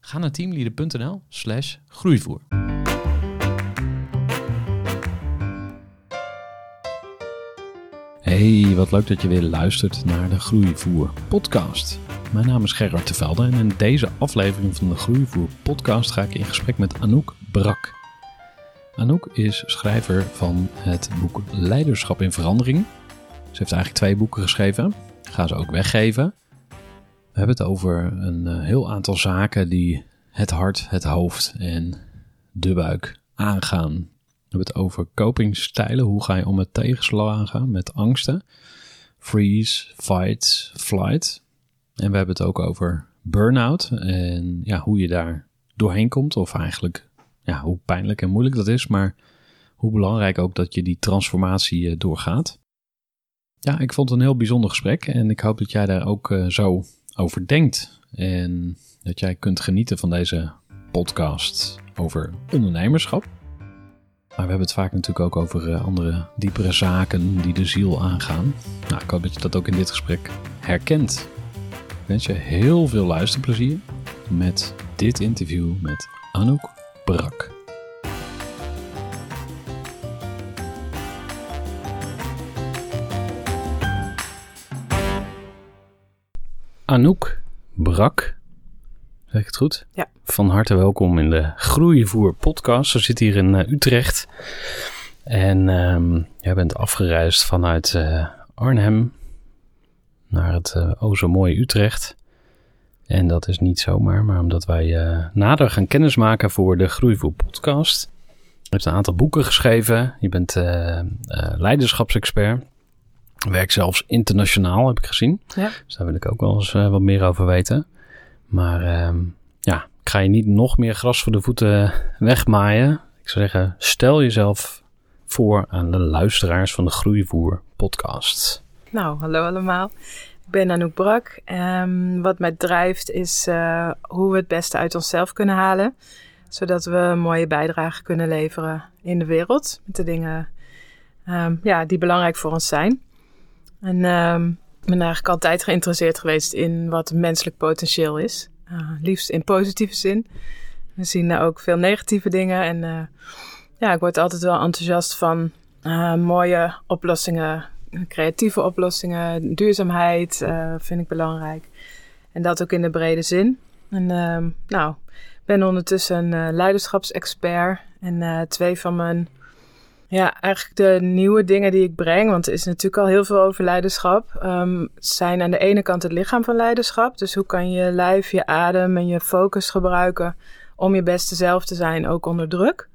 Ga naar teamleader.nl slash groeivoer. Hey, wat leuk dat je weer luistert naar de Groeivoer podcast. Mijn naam is Gerard de Velde en in deze aflevering van de Groeivoer podcast ga ik in gesprek met Anouk Brak. Anouk is schrijver van het boek Leiderschap in Verandering. Ze heeft eigenlijk twee boeken geschreven. Ga ze ook weggeven. We hebben het over een eh, heel aantal zaken die het hart, het hoofd en de buik aangaan. We hebben het over copingstijlen. Hoe ga je om met tegenslagen, met angsten? Freeze, fight, flight. En we hebben het ook over burn-out en ja, hoe je daar doorheen komt. Of eigenlijk ja, hoe pijnlijk en moeilijk dat is, maar hoe belangrijk ook dat je die transformatie eh, doorgaat. Ja, ik vond het een heel bijzonder gesprek en ik hoop dat jij daar ook uh, zo over denkt. En dat jij kunt genieten van deze podcast over ondernemerschap. Maar we hebben het vaak natuurlijk ook over uh, andere diepere zaken die de ziel aangaan. Nou, ik hoop dat je dat ook in dit gesprek herkent. Ik wens je heel veel luisterplezier met dit interview met Anouk Brak. Anouk Brak. Zeg ik het goed? Ja. Van harte welkom in de Groeivoer podcast. Ze zit hier in uh, Utrecht. En um, jij bent afgereisd vanuit uh, Arnhem naar het uh, o zo mooie Utrecht. En dat is niet zomaar, maar omdat wij nader gaan kennismaken voor de Groeivoer podcast. Je hebt een aantal boeken geschreven. Je bent leiderschapsexpert. Werk zelfs internationaal, heb ik gezien. Ja. Dus daar wil ik ook wel eens uh, wat meer over weten. Maar uh, ja, ik ga je niet nog meer gras voor de voeten wegmaaien. Ik zou zeggen, stel jezelf voor aan de luisteraars van de Groeivoer podcast. Nou, hallo allemaal. Ik ben Anouk Brak. Um, wat mij drijft is uh, hoe we het beste uit onszelf kunnen halen. Zodat we een mooie bijdrage kunnen leveren in de wereld. Met de dingen um, ja, die belangrijk voor ons zijn. En um, ik ben eigenlijk altijd geïnteresseerd geweest in wat menselijk potentieel is. Uh, liefst in positieve zin. We zien uh, ook veel negatieve dingen. En uh, ja, ik word altijd wel enthousiast van uh, mooie oplossingen, creatieve oplossingen, duurzaamheid vind ik belangrijk. En dat ook in de brede zin. En uh, nou, ik ben ondertussen een leiderschapsexpert. En twee van mijn ja, eigenlijk de nieuwe dingen die ik breng, want er is natuurlijk al heel veel over leiderschap, um, zijn aan de ene kant het lichaam van leiderschap. Dus hoe kan je lijf, je adem en je focus gebruiken om je beste zelf te zijn, ook onder druk.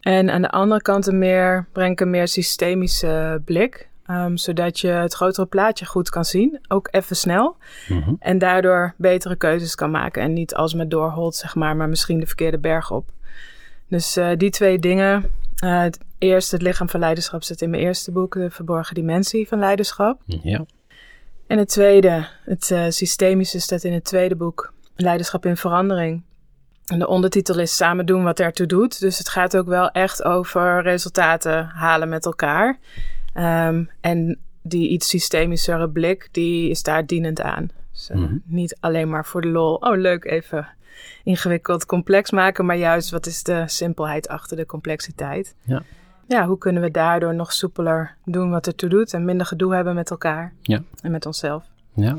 En aan de andere kant een meer, breng ik een meer systemische blik, um, zodat je het grotere plaatje goed kan zien, ook even snel. Mm-hmm. En daardoor betere keuzes kan maken en niet als met doorholt, zeg maar, maar misschien de verkeerde berg op. Dus uh, die twee dingen uh, het eerste, het lichaam van leiderschap, zit in mijn eerste boek, De Verborgen Dimensie van Leiderschap. Ja. En het tweede, het uh, systemische, staat in het tweede boek, Leiderschap in Verandering. En de ondertitel is Samen doen wat ertoe doet. Dus het gaat ook wel echt over resultaten halen met elkaar. Um, en die iets systemischere blik, die is daar dienend aan. Dus uh, mm-hmm. niet alleen maar voor de lol. Oh, leuk, even ingewikkeld complex maken, maar juist wat is de simpelheid achter de complexiteit. Ja. Ja, hoe kunnen we daardoor nog soepeler doen wat ertoe doet en minder gedoe hebben met elkaar ja. en met onszelf. Ja,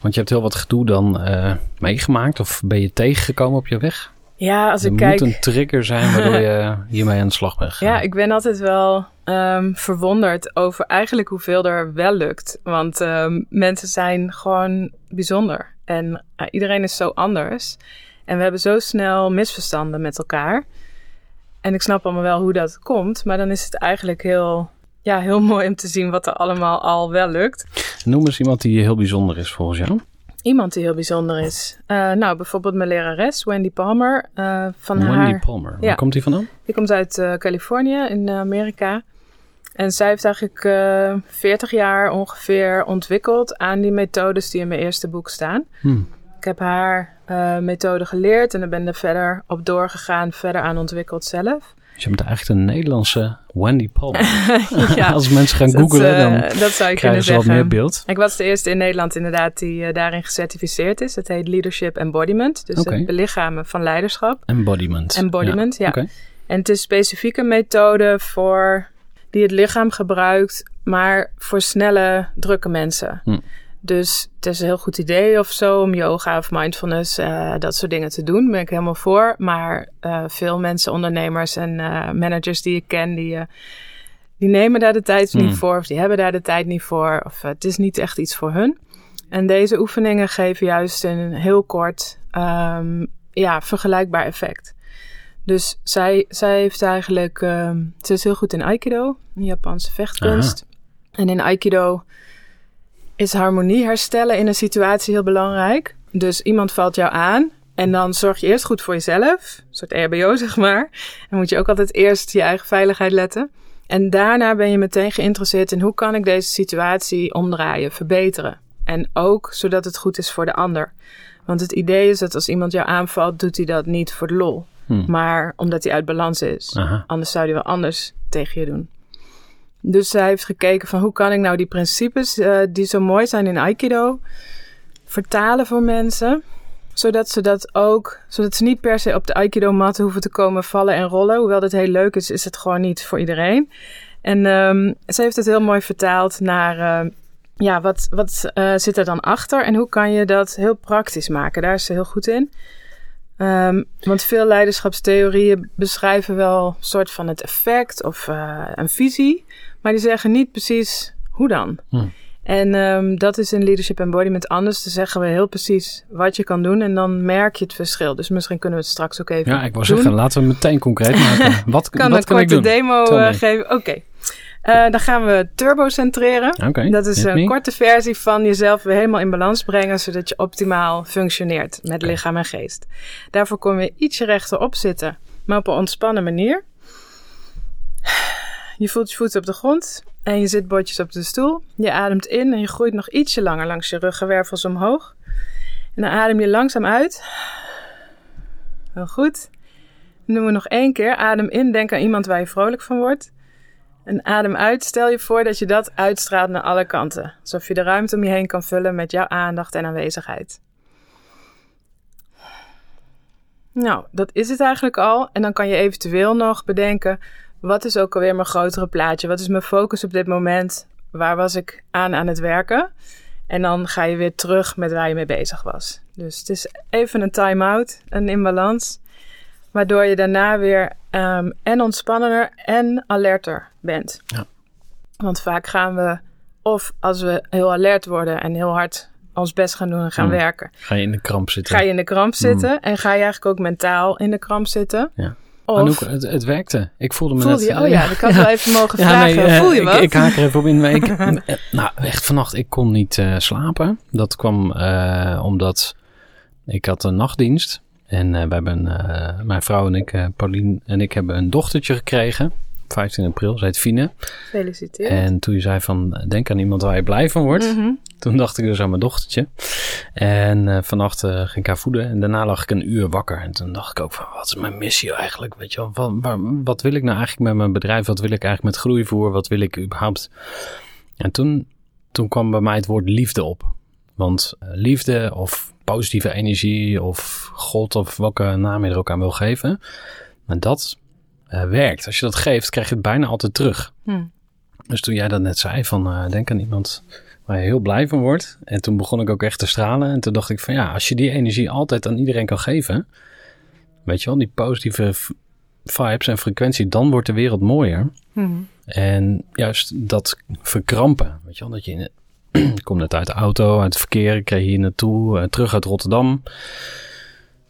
want je hebt heel wat gedoe dan uh, meegemaakt of ben je tegengekomen op je weg? Ja, als er ik kijk... moet een trigger zijn waardoor je hiermee aan de slag bent gegaan. Ja, ik ben altijd wel um, verwonderd over eigenlijk hoeveel er wel lukt. Want um, mensen zijn gewoon bijzonder. En uh, iedereen is zo anders. En we hebben zo snel misverstanden met elkaar. En ik snap allemaal wel hoe dat komt. Maar dan is het eigenlijk heel, ja, heel mooi om te zien wat er allemaal al wel lukt. Noem eens iemand die heel bijzonder is volgens jou. Iemand die heel bijzonder is. Uh, nou, bijvoorbeeld mijn lerares, Wendy Palmer. Uh, van Wendy haar... Palmer, waar komt die vandaan? Die komt uit uh, Californië in Amerika. En zij heeft eigenlijk 40 jaar ongeveer ontwikkeld aan die methodes die in mijn eerste boek staan. Hmm. Ik heb haar methode geleerd en dan ben er verder op doorgegaan, verder aan ontwikkeld zelf. Dus je bent eigenlijk een Nederlandse Wendy Palmer. ja, Als mensen gaan googlen, dan uh, dat zou je krijgen ze wat meer beeld. Ik was de eerste in Nederland inderdaad die uh, daarin gecertificeerd is. Het heet Leadership Embodiment. Dus okay. het belichamen van leiderschap. Embodiment. Embodiment, ja. ja. Okay. En het is specifieke methode voor die het lichaam gebruikt, maar voor snelle, drukke mensen. Hm. Dus het is een heel goed idee of zo om yoga of mindfulness, uh, dat soort dingen te doen. Daar ben ik helemaal voor. Maar uh, veel mensen, ondernemers en uh, managers die ik ken, die, die nemen daar de tijd Hmm. niet voor. Of die hebben daar de tijd niet voor. Of het is niet echt iets voor hun. En deze oefeningen geven juist een heel kort, um, ja, vergelijkbaar effect. Dus zij, zij heeft eigenlijk, um, ze is heel goed in Aikido, een Japanse vechtkunst. Aha. En in Aikido is harmonie herstellen in een situatie heel belangrijk. Dus iemand valt jou aan en dan zorg je eerst goed voor jezelf. Een soort RBO, zeg maar. Dan moet je ook altijd eerst je eigen veiligheid letten. En daarna ben je meteen geïnteresseerd in hoe kan ik deze situatie omdraaien, verbeteren. En ook zodat het goed is voor de ander. Want het idee is dat als iemand jou aanvalt, doet hij dat niet voor de lol. Hmm. Maar omdat hij uit balans is. Aha. Anders zou hij wel anders tegen je doen. Dus zij heeft gekeken van hoe kan ik nou die principes uh, die zo mooi zijn in Aikido vertalen voor mensen. Zodat ze dat ook, zodat ze niet per se op de Aikido mat hoeven te komen vallen en rollen. Hoewel dat heel leuk is, is het gewoon niet voor iedereen. En um, ze heeft het heel mooi vertaald naar, uh, ja, wat, wat uh, zit er dan achter en hoe kan je dat heel praktisch maken. Daar is ze heel goed in. Um, want veel leiderschapstheorieën beschrijven wel een soort van het effect of een visie. Maar die zeggen niet precies hoe dan. Hm. En um, dat is in Leadership Embodiment anders. Dan zeggen we heel precies wat je kan doen en dan merk je het verschil. Dus misschien kunnen we het straks ook even Ja, ik wou doen. zeggen, laten we meteen concreet maken. Wat kan wat een kan ik korte doen? demo Tell uh, me. geven. Oké. Okay. Uh, dan gaan we turbo centreren. Dat is een korte versie van jezelf weer helemaal in balans brengen, zodat je optimaal functioneert met lichaam en geest. Daarvoor kom je ietsje rechterop zitten, maar op een ontspannen manier. Je voelt je voeten op de grond en je zit botjes op de stoel. Je ademt in en je groeit nog ietsje langer langs je ruggenwervels omhoog. En dan adem je langzaam uit. Heel goed. Dan doen we nog één keer. Adem in, denk aan iemand waar je vrolijk van wordt. En adem uit. Stel je voor dat je dat uitstraalt naar alle kanten. Alsof je de ruimte om je heen kan vullen met jouw aandacht en aanwezigheid. Nou, dat is het eigenlijk al. En dan kan je eventueel nog bedenken: wat is ook alweer mijn grotere plaatje? Wat is mijn focus op dit moment? Waar was ik aan aan het werken? En dan ga je weer terug met waar je mee bezig was. Dus het is even een time-out, een imbalans. Waardoor je daarna weer um, en ontspannender en alerter bent. Ja. Want vaak gaan we, of als we heel alert worden en heel hard ons best gaan doen en gaan Mm. werken, Ga je in de kramp zitten. ga je in de kramp zitten en ga je eigenlijk ook mentaal in de kramp zitten. Ja. Anouk, het, het werkte. Ik voelde me voelde net... je, oh ja, ik had wel even mogen Ja, vragen, nee, eh, voel je ik, wat? Ik haak er even op in. maar Ik, eh, nou, echt vannacht, ik kon niet eh, slapen. Dat kwam eh, omdat ik had een nachtdienst. En eh, we hebben, eh, mijn vrouw en ik, eh Paulien en ik, hebben een dochtertje gekregen. Op 15 april, ze heet Fine. Gefeliciteerd. En toen je zei van, denk aan iemand waar je blij van wordt. Mhm. Toen dacht ik dus aan mijn dochtertje. En uh, vannacht uh, ging ik haar voeden. En daarna lag ik een uur wakker. En toen dacht ik ook van, wat is mijn missie eigenlijk? Weet je wel, wat, waar, wat wil ik nou eigenlijk met mijn bedrijf? Wat wil ik eigenlijk met groeivoer? Wat wil ik überhaupt? En toen, toen kwam bij mij het woord liefde op. Want uh, liefde of positieve energie of God of welke naam je er ook aan wil geven. Maar dat werkt. Als je dat geeft, krijg je het bijna altijd terug. Hm. Dus toen jij dat net zei van denk aan iemand waar je heel blij van wordt. En toen begon ik ook echt te stralen. En toen dacht ik van ja, als je die energie altijd aan iedereen kan geven. weet je wel, die positieve vibes en frequentie, dan wordt de wereld mooier. Mhm. En juist dat verkrampen, weet je wel, dat je in ik kom net uit de auto, uit het verkeer, ik kreeg hier naartoe, eh, terug uit Rotterdam.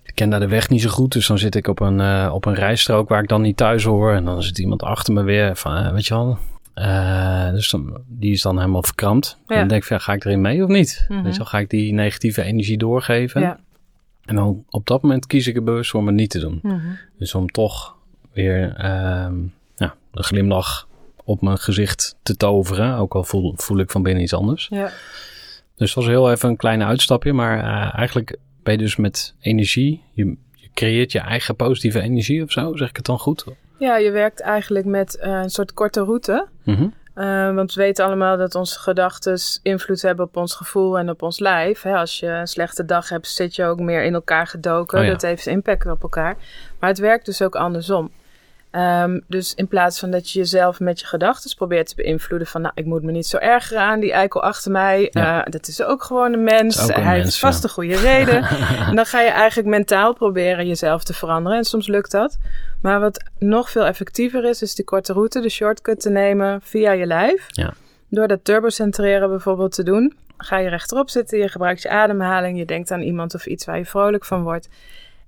Ik ken daar de weg niet zo goed, dus dan zit ik op een, eh, op een rijstrook waar ik dan niet thuis hoor. En dan zit iemand achter me weer van, eh, weet je wel. Eh, dus dan, die is dan helemaal verkrampt. Ja. En dan denk ik, van, ja, ga ik erin mee of niet? Je wel, ga ik die negatieve energie doorgeven? Ja. En dan op dat moment kies ik er bewust voor om het niet te doen. Mhm. Dus om toch weer ehm, ja, een glimlach op mijn gezicht te toveren. Ook al voel, voel ik van binnen iets anders. Ja. Dus het was heel even een klein uitstapje. Maar eh, eigenlijk ben je dus met energie. Je, je creëert je eigen positieve energie of zo. Zeg ik het dan goed? Ja, je werkt eigenlijk met eh, een soort korte route. Mhm. Eh, want we weten allemaal dat onze gedachten invloed hebben op ons gevoel en op ons lijf. Hè, als je een slechte dag hebt, zit je ook meer in elkaar gedoken. Oh ja. Dat heeft impact op elkaar. Maar het werkt dus ook andersom. Ehm, dus in plaats van dat je jezelf met je gedachten probeert te beïnvloeden van, nou, ik moet me niet zo ergeren aan die eikel achter mij. Ja. Eh, dat is ook gewoon een mens. Een Hij mens, heeft vast ja. een goede reden. en dan ga je eigenlijk mentaal proberen jezelf te veranderen. En soms lukt dat. Maar wat nog veel effectiever is, is die korte route, de shortcut te nemen via je lijf. Ja. Door dat turbocentreren bijvoorbeeld te doen, ga je rechterop zitten, je gebruikt je ademhaling, je denkt aan iemand of iets waar je vrolijk van wordt.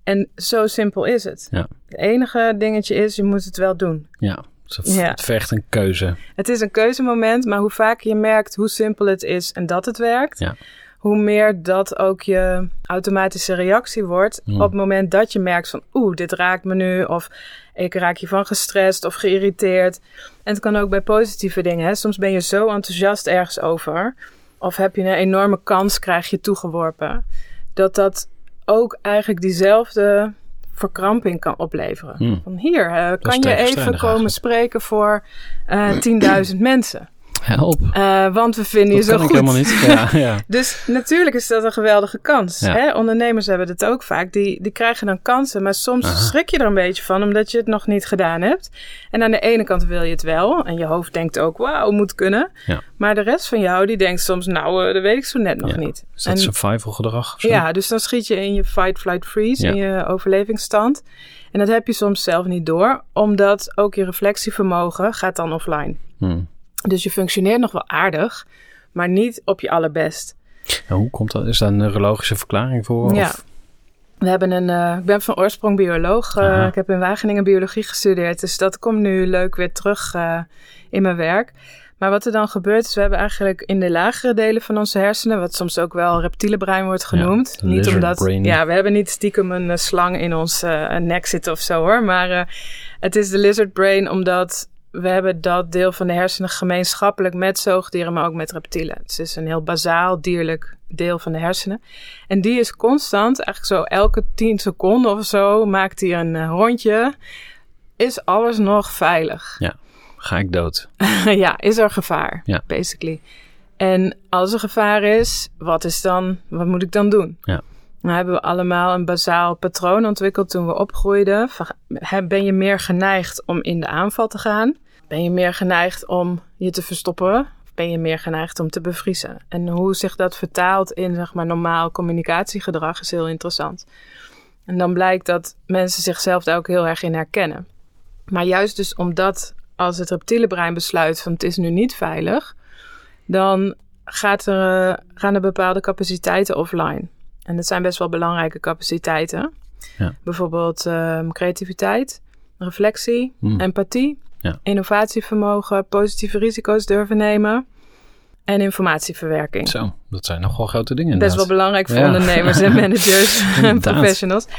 En zo simpel is het. Ja. Het enige dingetje is, je moet het wel doen. Ja, dus het, Ja. het vergt een keuze. Het is een keuzemoment, maar hoe vaker je merkt hoe simpel het is en dat het werkt, Ja. hoe meer dat ook je automatische reactie wordt Mm. op het moment dat je merkt van oeh, dit raakt me nu of ik raak hiervan gestrest of geïrriteerd. En het kan ook bij positieve dingen. Hè? Soms ben je zo enthousiast ergens over of heb je een enorme kans krijg je toegeworpen dat dat ook eigenlijk diezelfde verkramping kan opleveren. Hmm. Van hier, eh, kan je even komen eigenlijk. spreken voor eh 10.000 mensen. Help. Eh, want we vinden Dat je zo goed. helemaal niet. Ja, ja. Dus natuurlijk is dat een geweldige kans. Ja. Hè? Ondernemers hebben het ook vaak. Die, die krijgen dan kansen, maar soms Aha. schrik je er een beetje van omdat je het nog niet gedaan hebt. En aan de ene kant wil je het wel. En je hoofd denkt ook, wauw, moet kunnen. Maar de rest van jou die denkt soms, nou, eh, dat weet ik zo net nog niet. Is dat En- survival gedrag ja, dus dan schiet je in je fight, flight, freeze, in je overlevingsstand. En dat heb je soms zelf niet door, omdat ook je reflectievermogen gaat dan offline. Hmm. Dus je functioneert nog wel aardig, maar niet op je allerbest. En hoe komt dat? Is daar een neurologische verklaring voor? Ja. Of? We hebben een, eh, ik ben van oorsprong bioloog. Eh, ik heb in Wageningen biologie gestudeerd. Dus dat komt nu leuk weer terug eh, in mijn werk. Maar wat er dan gebeurt is, we hebben eigenlijk in de lagere delen van onze hersenen, wat soms ook wel reptiele brein wordt genoemd. niet omdat, brain. ja, we hebben niet stiekem een slang in ons nek zitten of zo hoor. Maar het is de lizard brain omdat we hebben dat deel van de hersenen gemeenschappelijk met zoogdieren, maar ook met reptielen. Dus het is een heel bazaal dierlijk deel van de hersenen. En die is constant, eigenlijk zo elke 10 seconden of zo, maakt hij een eh, rondje. Is alles nog veilig? Ga ik dood? ja, is er gevaar? Ja. Basically. En als er gevaar is, wat is dan, wat moet ik dan doen? Ja. Nou hebben we allemaal een bazaal patroon ontwikkeld toen we opgroeiden. Ben je meer geneigd om in de aanval te gaan? Ben je meer geneigd om je te verstoppen? Of ben je meer geneigd om te bevriezen? En hoe zich dat vertaalt in zeg maar, normaal communicatiegedrag is heel interessant. En dan blijkt dat mensen zichzelf daar ook heel erg in herkennen. Maar juist dus omdat als het reptiele brein besluit van het is nu niet veilig, dan gaat er, eh, gaan er bepaalde capaciteiten offline. En dat zijn best wel belangrijke capaciteiten. Ja. Bijvoorbeeld ehm, creativiteit, reflectie, Hmm. empathie, Ja. innovatievermogen, positieve risico's durven nemen en informatieverwerking. Zo, dat zijn nogal grote dingen Best wel belangrijk voor Ja. ondernemers en managers en professionals. En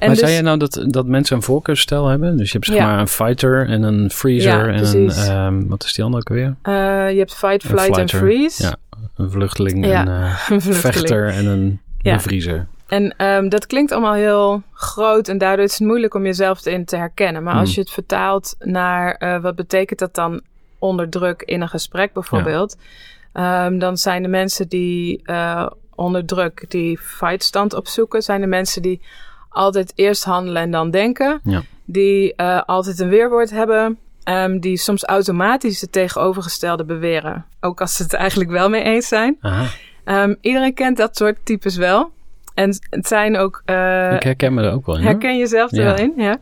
maar dus- zei je nou dat, dat mensen een voorkeursstijl hebben? Dus je hebt zeg Ja. maar een fighter en een freezer Ja, en een... ehm, wat is die andere ook weer? eh, je hebt fight, flight en freeze. Ja, een vluchteling, Ja, een eh, Een vluchteling. vechter en een bevriezer. En ehm, dat klinkt allemaal heel groot en daardoor is het moeilijk om jezelf erin te herkennen. Maar als Hmm. je het vertaalt naar eh, wat betekent dat dan onder druk in een gesprek bijvoorbeeld, ehm, dan zijn de mensen die eh, onder druk die fightstand opzoeken, zijn de mensen die altijd eerst handelen en dan denken, Ja. die eh, altijd een weerwoord hebben. ehm, die soms automatisch het tegenovergestelde beweren. Ook als ze het eigenlijk wel mee eens zijn. Aha. Iedereen kent dat soort types wel. En het zijn ook... Uh, ik herken me er ook wel in. Herken je jezelf er wel in, ja.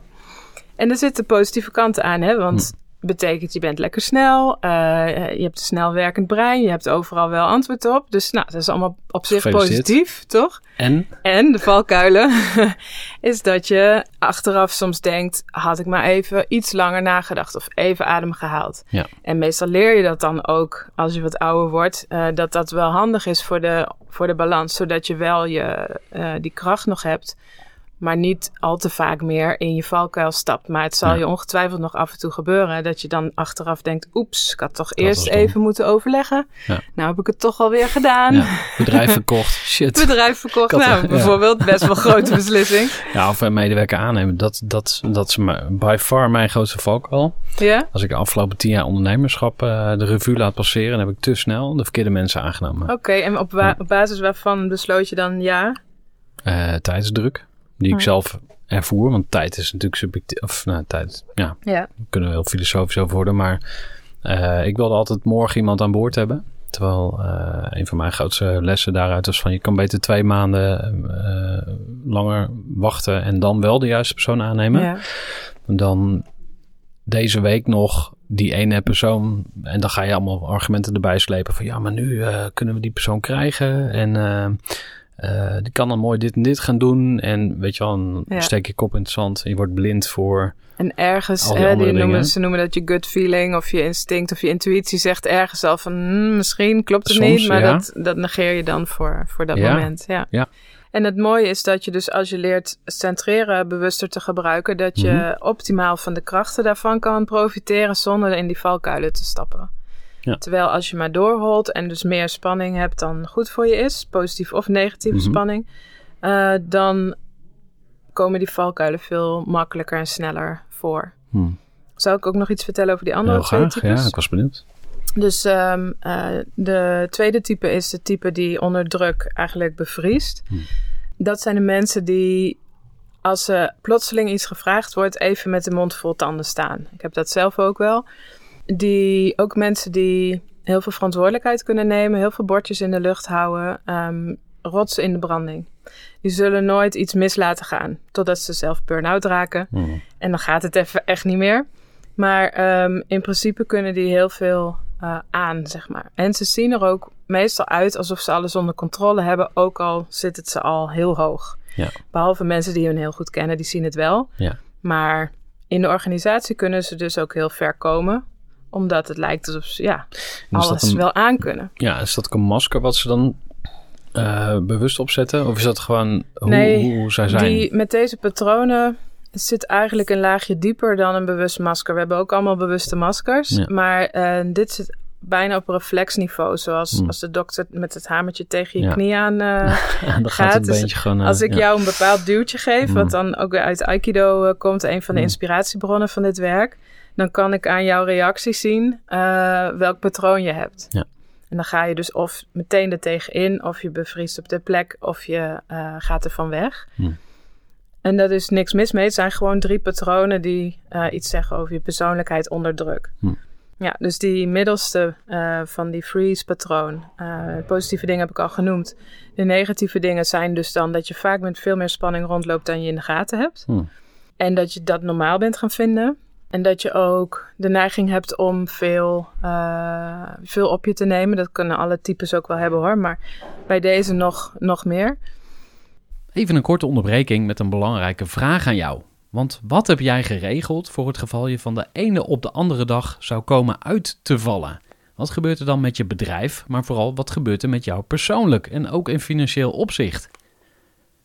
En er zitten positieve kanten aan, hè. Want hm betekent je bent lekker snel, uh, je hebt een snel werkend brein, je hebt overal wel antwoord op. Dus nou, dat is allemaal op zich positief, toch? En? En de valkuilen is dat je achteraf soms denkt, had ik maar even iets langer nagedacht of even adem gehaald. Ja. En meestal leer je dat dan ook als je wat ouder wordt, uh, dat dat wel handig is voor de, voor de balans, zodat je wel je, uh, die kracht nog hebt maar niet al te vaak meer in je valkuil stapt. Maar het zal je ongetwijfeld nog af en toe gebeuren dat je dan achteraf denkt: oeps, ik had toch eerst even moeten overleggen. Ja. Nou heb ik het toch alweer gedaan. Ja. Bedrijf verkocht, shit. Bedrijf verkocht, nou bijvoorbeeld, best wel grote beslissing. Ja, of een medewerker aannemen, dat, dat, dat is by far mijn grootste valkuil. Ja? Als ik de afgelopen tien jaar ondernemerschap uh, de revue laat passeren, dan heb ik te snel de verkeerde mensen aangenomen. Oké, en op, op, basis waarvan besloot je dan ja? Uh, tijdsdruk die ik zelf ervoer. Want tijd is natuurlijk subjectief. Of nou, tijd, ja. ja. kunnen we heel filosofisch over worden. Maar uh, ik wilde altijd morgen iemand aan boord hebben. Terwijl uh, een van mijn grootste lessen daaruit was van je kan beter twee maanden uh, langer wachten en dan wel de juiste persoon aannemen. Ja. Dan deze week nog die ene persoon. En dan ga je allemaal argumenten erbij slepen van ja, maar nu kunnen we die persoon krijgen. En uh, die kan dan mooi dit en dit gaan doen. En weet je wel, dan steek je kop in het zand en je wordt blind voor. En ergens, hè, die noemen, ze noemen dat je gut feeling of je instinct of je intuïtie zegt ergens al van hm, misschien klopt het niet, maar dat, dat negeer je dan voor, voor dat moment. Ja. ja. En het mooie is dat je dus als je leert centreren bewuster te gebruiken, dat je mhm. optimaal van de krachten daarvan kan profiteren zonder in die valkuilen te stappen. Ja. Terwijl als je maar doorholt en dus meer spanning hebt dan goed voor je is, positief of negatieve mhm. spanning, uh, dan komen die valkuilen veel makkelijker en sneller voor. Hmm. Zou ik ook nog iets vertellen over die andere twee types? Ja, ik was benieuwd. Dus um, uh, de tweede type is de type die onder druk eigenlijk bevriest. Hmm. Dat zijn de mensen die als ze plotseling iets gevraagd wordt, even met de mond vol tanden staan. Ik heb dat zelf ook wel die ook mensen die heel veel verantwoordelijkheid kunnen nemen, heel veel bordjes in de lucht houden, um, rotsen in de branding. Die zullen nooit iets mis laten gaan, totdat ze zelf burn-out raken. Hmm. En dan gaat het even echt niet meer. Maar um, in principe kunnen die heel veel uh, aan, zeg maar. En ze zien er ook meestal uit alsof ze alles onder controle hebben, ook al zit het ze al heel hoog. Ja. Behalve mensen die hun heel goed kennen, die zien het wel. Ja. Maar in de organisatie kunnen ze dus ook heel ver komen omdat het lijkt alsof ze ja, alles een, wel aankunnen. Ja, is dat een masker wat ze dan uh, bewust opzetten? Of is dat gewoon hoe, nee, hoe zij zijn? Die, met deze patronen zit eigenlijk een laagje dieper dan een bewust masker. We hebben ook allemaal bewuste maskers. Ja. Maar uh, dit zit bijna op reflexniveau. Zoals hmm. als de dokter met het hamertje tegen je ja. knie aan uh, dan gaat. Het dus gewoon, als ik ja. jou een bepaald duwtje geef, Hmm. wat dan ook weer uit Aikido komt, een van de Hmm. inspiratiebronnen van dit werk dan kan ik aan jouw reactie zien uh, welk patroon je hebt. Ja. En dan ga je dus of meteen er tegenin, of je bevriest op de plek, of je uh, gaat er van weg. Hm. En dat is niks mis mee. Het zijn gewoon drie patronen die uh, iets zeggen over je persoonlijkheid onder druk. Hm. Ja, dus die middelste van die freeze-patroon. positieve dingen heb ik al genoemd. De negatieve dingen zijn dus dan dat je vaak met veel meer spanning rondloopt dan je in de gaten hebt. Hm. En dat je dat normaal bent gaan vinden. En dat je ook de neiging hebt om veel, uh, veel op je te nemen. Dat kunnen alle types ook wel hebben hoor. Maar bij deze nog, nog meer. Even een korte onderbreking met een belangrijke vraag aan jou. Want wat heb jij geregeld voor het geval je van de ene op de andere dag zou komen uit te vallen? Wat gebeurt er dan met je bedrijf, maar vooral wat gebeurt er met jou persoonlijk en ook in financieel opzicht?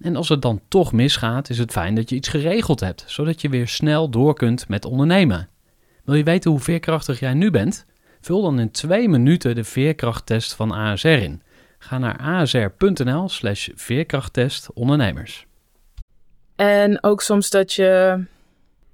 En als het dan toch misgaat, is het fijn dat je iets geregeld hebt, zodat je weer snel door kunt met ondernemen. Wil je weten hoe veerkrachtig jij nu bent? Vul dan in twee minuten de veerkrachttest van ASR in. Ga naar asr.nl slash veerkrachttest ondernemers. En ook soms dat je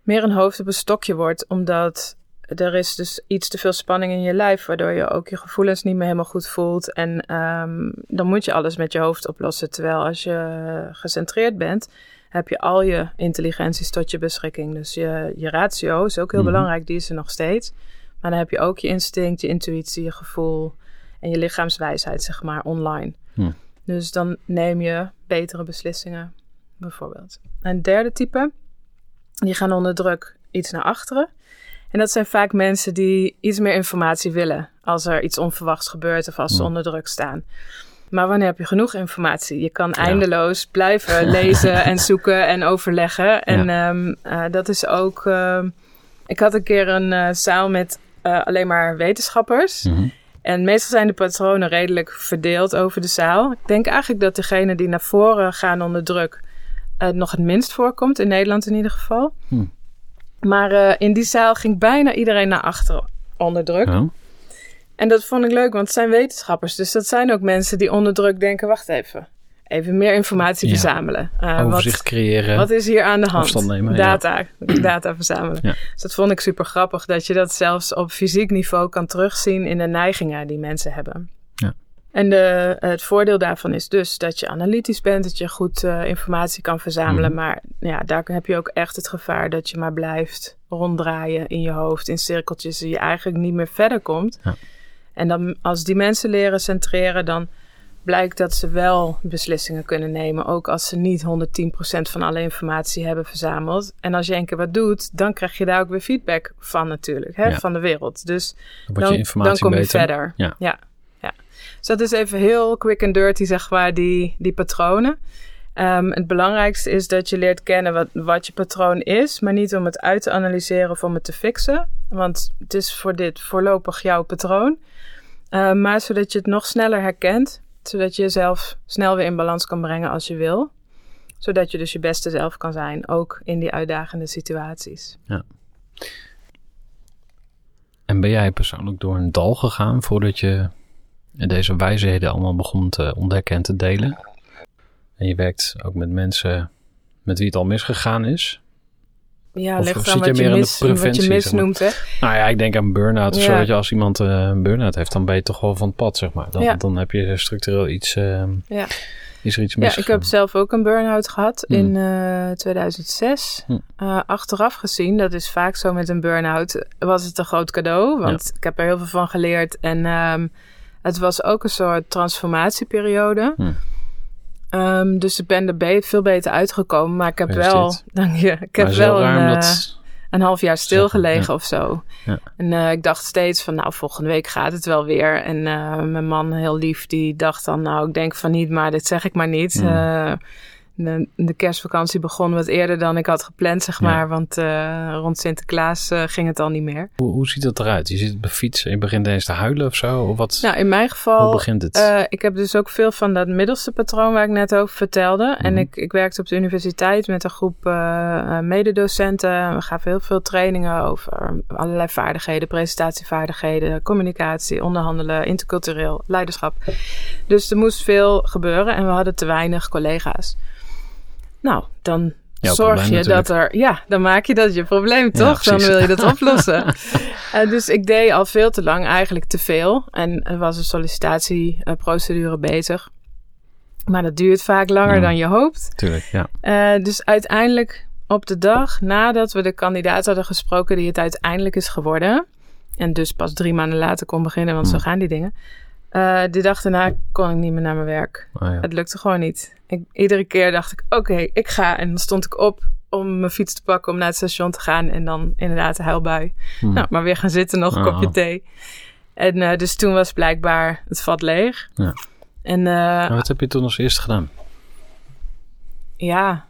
meer een hoofd op een stokje wordt, omdat er is dus iets te veel spanning in je lijf, waardoor je ook je gevoelens niet meer helemaal goed voelt. En ehm, dan moet je alles met je hoofd oplossen. Terwijl als je gecentreerd bent, heb je al je intelligenties tot je beschikking. Dus je, je ratio is ook heel Mhm. belangrijk, die is er nog steeds. Maar dan heb je ook je instinct, je intuïtie, je gevoel en je lichaamswijsheid, zeg maar, online. Dus dan neem je betere beslissingen, bijvoorbeeld. En het derde type, die gaan onder druk iets naar achteren. En dat zijn vaak mensen die iets meer informatie willen als er iets onverwachts gebeurt of als ze onder druk staan. Maar wanneer heb je genoeg informatie? Je kan Ja. eindeloos blijven lezen en zoeken en overleggen. En ehm, eh, dat is ook. ehm, ik had een keer een eh, zaal met eh, alleen maar wetenschappers. Mhm. En meestal zijn de patronen redelijk verdeeld over de zaal. Ik denk eigenlijk dat degene die naar voren gaan onder druk nog het minst voorkomt, in Nederland in ieder geval. Hm. Maar eh, in die zaal ging bijna iedereen naar achteren onder druk. Oh, En dat vond ik leuk, want het zijn wetenschappers. Dus dat zijn ook mensen die onder druk denken: wacht even, even meer informatie Ja. verzamelen. Eh, wat, Overzicht creëren. wat is hier aan de hand? afstand nemen, ja. Data, data verzamelen. Ja. Dus dat vond ik super grappig, dat je dat zelfs op fysiek niveau kan terugzien in de neigingen die mensen hebben. En de, het voordeel daarvan is dus dat je analytisch bent, dat je goed eh, informatie kan verzamelen. Mhm. Maar ja, daar heb je ook echt het gevaar dat je maar blijft ronddraaien in je hoofd, in cirkeltjes, die je eigenlijk niet meer verder komt. Ja. En dan als die mensen leren centreren, dan blijkt dat ze wel beslissingen kunnen nemen. Ook als ze niet 110% van alle informatie hebben verzameld. En als je een keer wat doet, dan krijg je daar ook weer feedback van natuurlijk. Hè, Ja. Van de wereld. Dus Dan dan, kom je beter. verder. Ja. Dus dat is even heel quick and dirty, zeg maar, die, die patronen. Ehm, het belangrijkste is dat je leert kennen wat, wat je patroon is, maar niet om het uit te analyseren of om het te fixen. Want het is voor dit voorlopig jouw patroon. Ehm, maar zodat je het nog sneller herkent, zodat je jezelf snel weer in balans kan brengen als je wil. Zodat je dus je beste zelf kan zijn, ook in die uitdagende situaties. En ben jij persoonlijk door een dal gegaan voordat je deze wijsheden allemaal begon te ontdekken en te delen? En je werkt ook met mensen met wie het al misgegaan is? Ja, Of je wat je, meer in de mis, wat je preventie, zeg maar? misnoemt, hè? Nou ja, ik denk aan burn-out of zo. Ja. Dat je als iemand eh, een burn-out heeft, dan ben je toch wel van het pad, zeg maar. Dan, Ja. dan heb je structureel iets, eh, Ja. is er iets Ja, misgegaan. ik heb zelf ook een burn-out gehad Hmm. in eh, 2006. Hmm. Eh, achteraf gezien, dat is vaak zo met een burn-out, was het een groot cadeau. Want ik heb er heel veel van geleerd. En ehm, het was ook een soort transformatieperiode. Hmm. Ehm, dus ik ben er be- veel beter uitgekomen. Maar ik heb wel, dank je, ik heb wel een, eh, dat- een half jaar stilgelegen of zo. Ja. En eh, ik dacht steeds van, nou, volgende week gaat het wel weer. En eh, mijn man, heel lief, die dacht dan, nou, ik denk van niet, maar dit zeg ik maar niet. Mm. De, de kerstvakantie begon wat eerder dan ik had gepland, zeg Ja. maar. Want eh, rond Sinterklaas eh, ging het al niet meer. hoe, hoe ziet dat eruit? Je zit op de fiets en je begint ineens te huilen of zo? Of wat? Nou, in mijn geval... hoe begint het? Eh, ik heb dus ook veel van dat middelste patroon waar ik net over vertelde. En Mhm. ik, ik werkte op de universiteit met een groep mededocenten. We gaven heel veel trainingen over allerlei vaardigheden, presentatievaardigheden, communicatie, onderhandelen, intercultureel leiderschap. Dus er moest veel gebeuren en we hadden te weinig collega's. Nou, dan Jouw zorg je dat er. Ja, dan maak je dat je probleem, Ja, toch? dan wil je dat oplossen. Eh, dus ik deed al veel te lang eigenlijk te veel. En er was een sollicitatieprocedure bezig. Maar dat duurt vaak langer Ja. dan je hoopt. Tuurlijk, ja. Eh, dus uiteindelijk op de dag nadat we de kandidaat hadden gesproken die het uiteindelijk is geworden. En dus pas drie maanden later kon beginnen, want zo Hmm. gaan die dingen. Eh de dag daarna kon ik niet meer naar mijn werk. Ja. Het lukte gewoon niet. Ik, iedere keer dacht ik, oké, ik ga. En dan stond ik op om mijn fiets te pakken om naar het station te gaan. En dan inderdaad de huilbui. Hm. Nou, maar weer gaan zitten, nog een kopje thee. En eh, dus toen was blijkbaar het vat leeg. Ja. En eh, wat heb je toen als eerste gedaan? ja,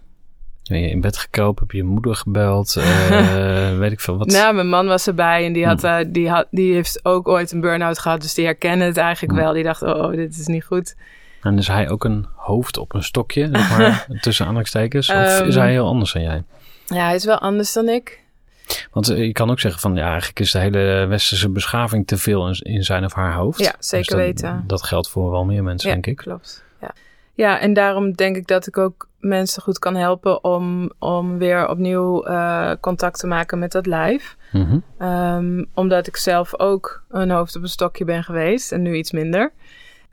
Ben je in bed gekropen? Heb je je moeder gebeld? Eh, weet ik veel wat. nou, mijn man was erbij en die, had, Hm. eh, die, had, die heeft ook ooit een burn-out gehad. Dus die herkende het eigenlijk Hm. wel. Die dacht, oh, dit is niet goed. En is hij ook een hoofd op een stokje, zeg maar, tussen aanhalingstekens? Of Ehm. is hij heel anders dan jij? Ja, hij is wel anders dan ik. Want eh, je kan ook zeggen van, ja, eigenlijk is de hele westerse beschaving te veel in, zijn of haar hoofd. Ja, Dus zeker dat, weten. Dat geldt voor wel meer mensen, Ja, denk ik. klopt. Ja. En daarom denk ik dat ik ook mensen goed kan helpen om, om weer opnieuw uh, contact te maken met dat lijf. Mhm. Um, omdat ik zelf ook een hoofd op een stokje ben geweest en nu iets minder.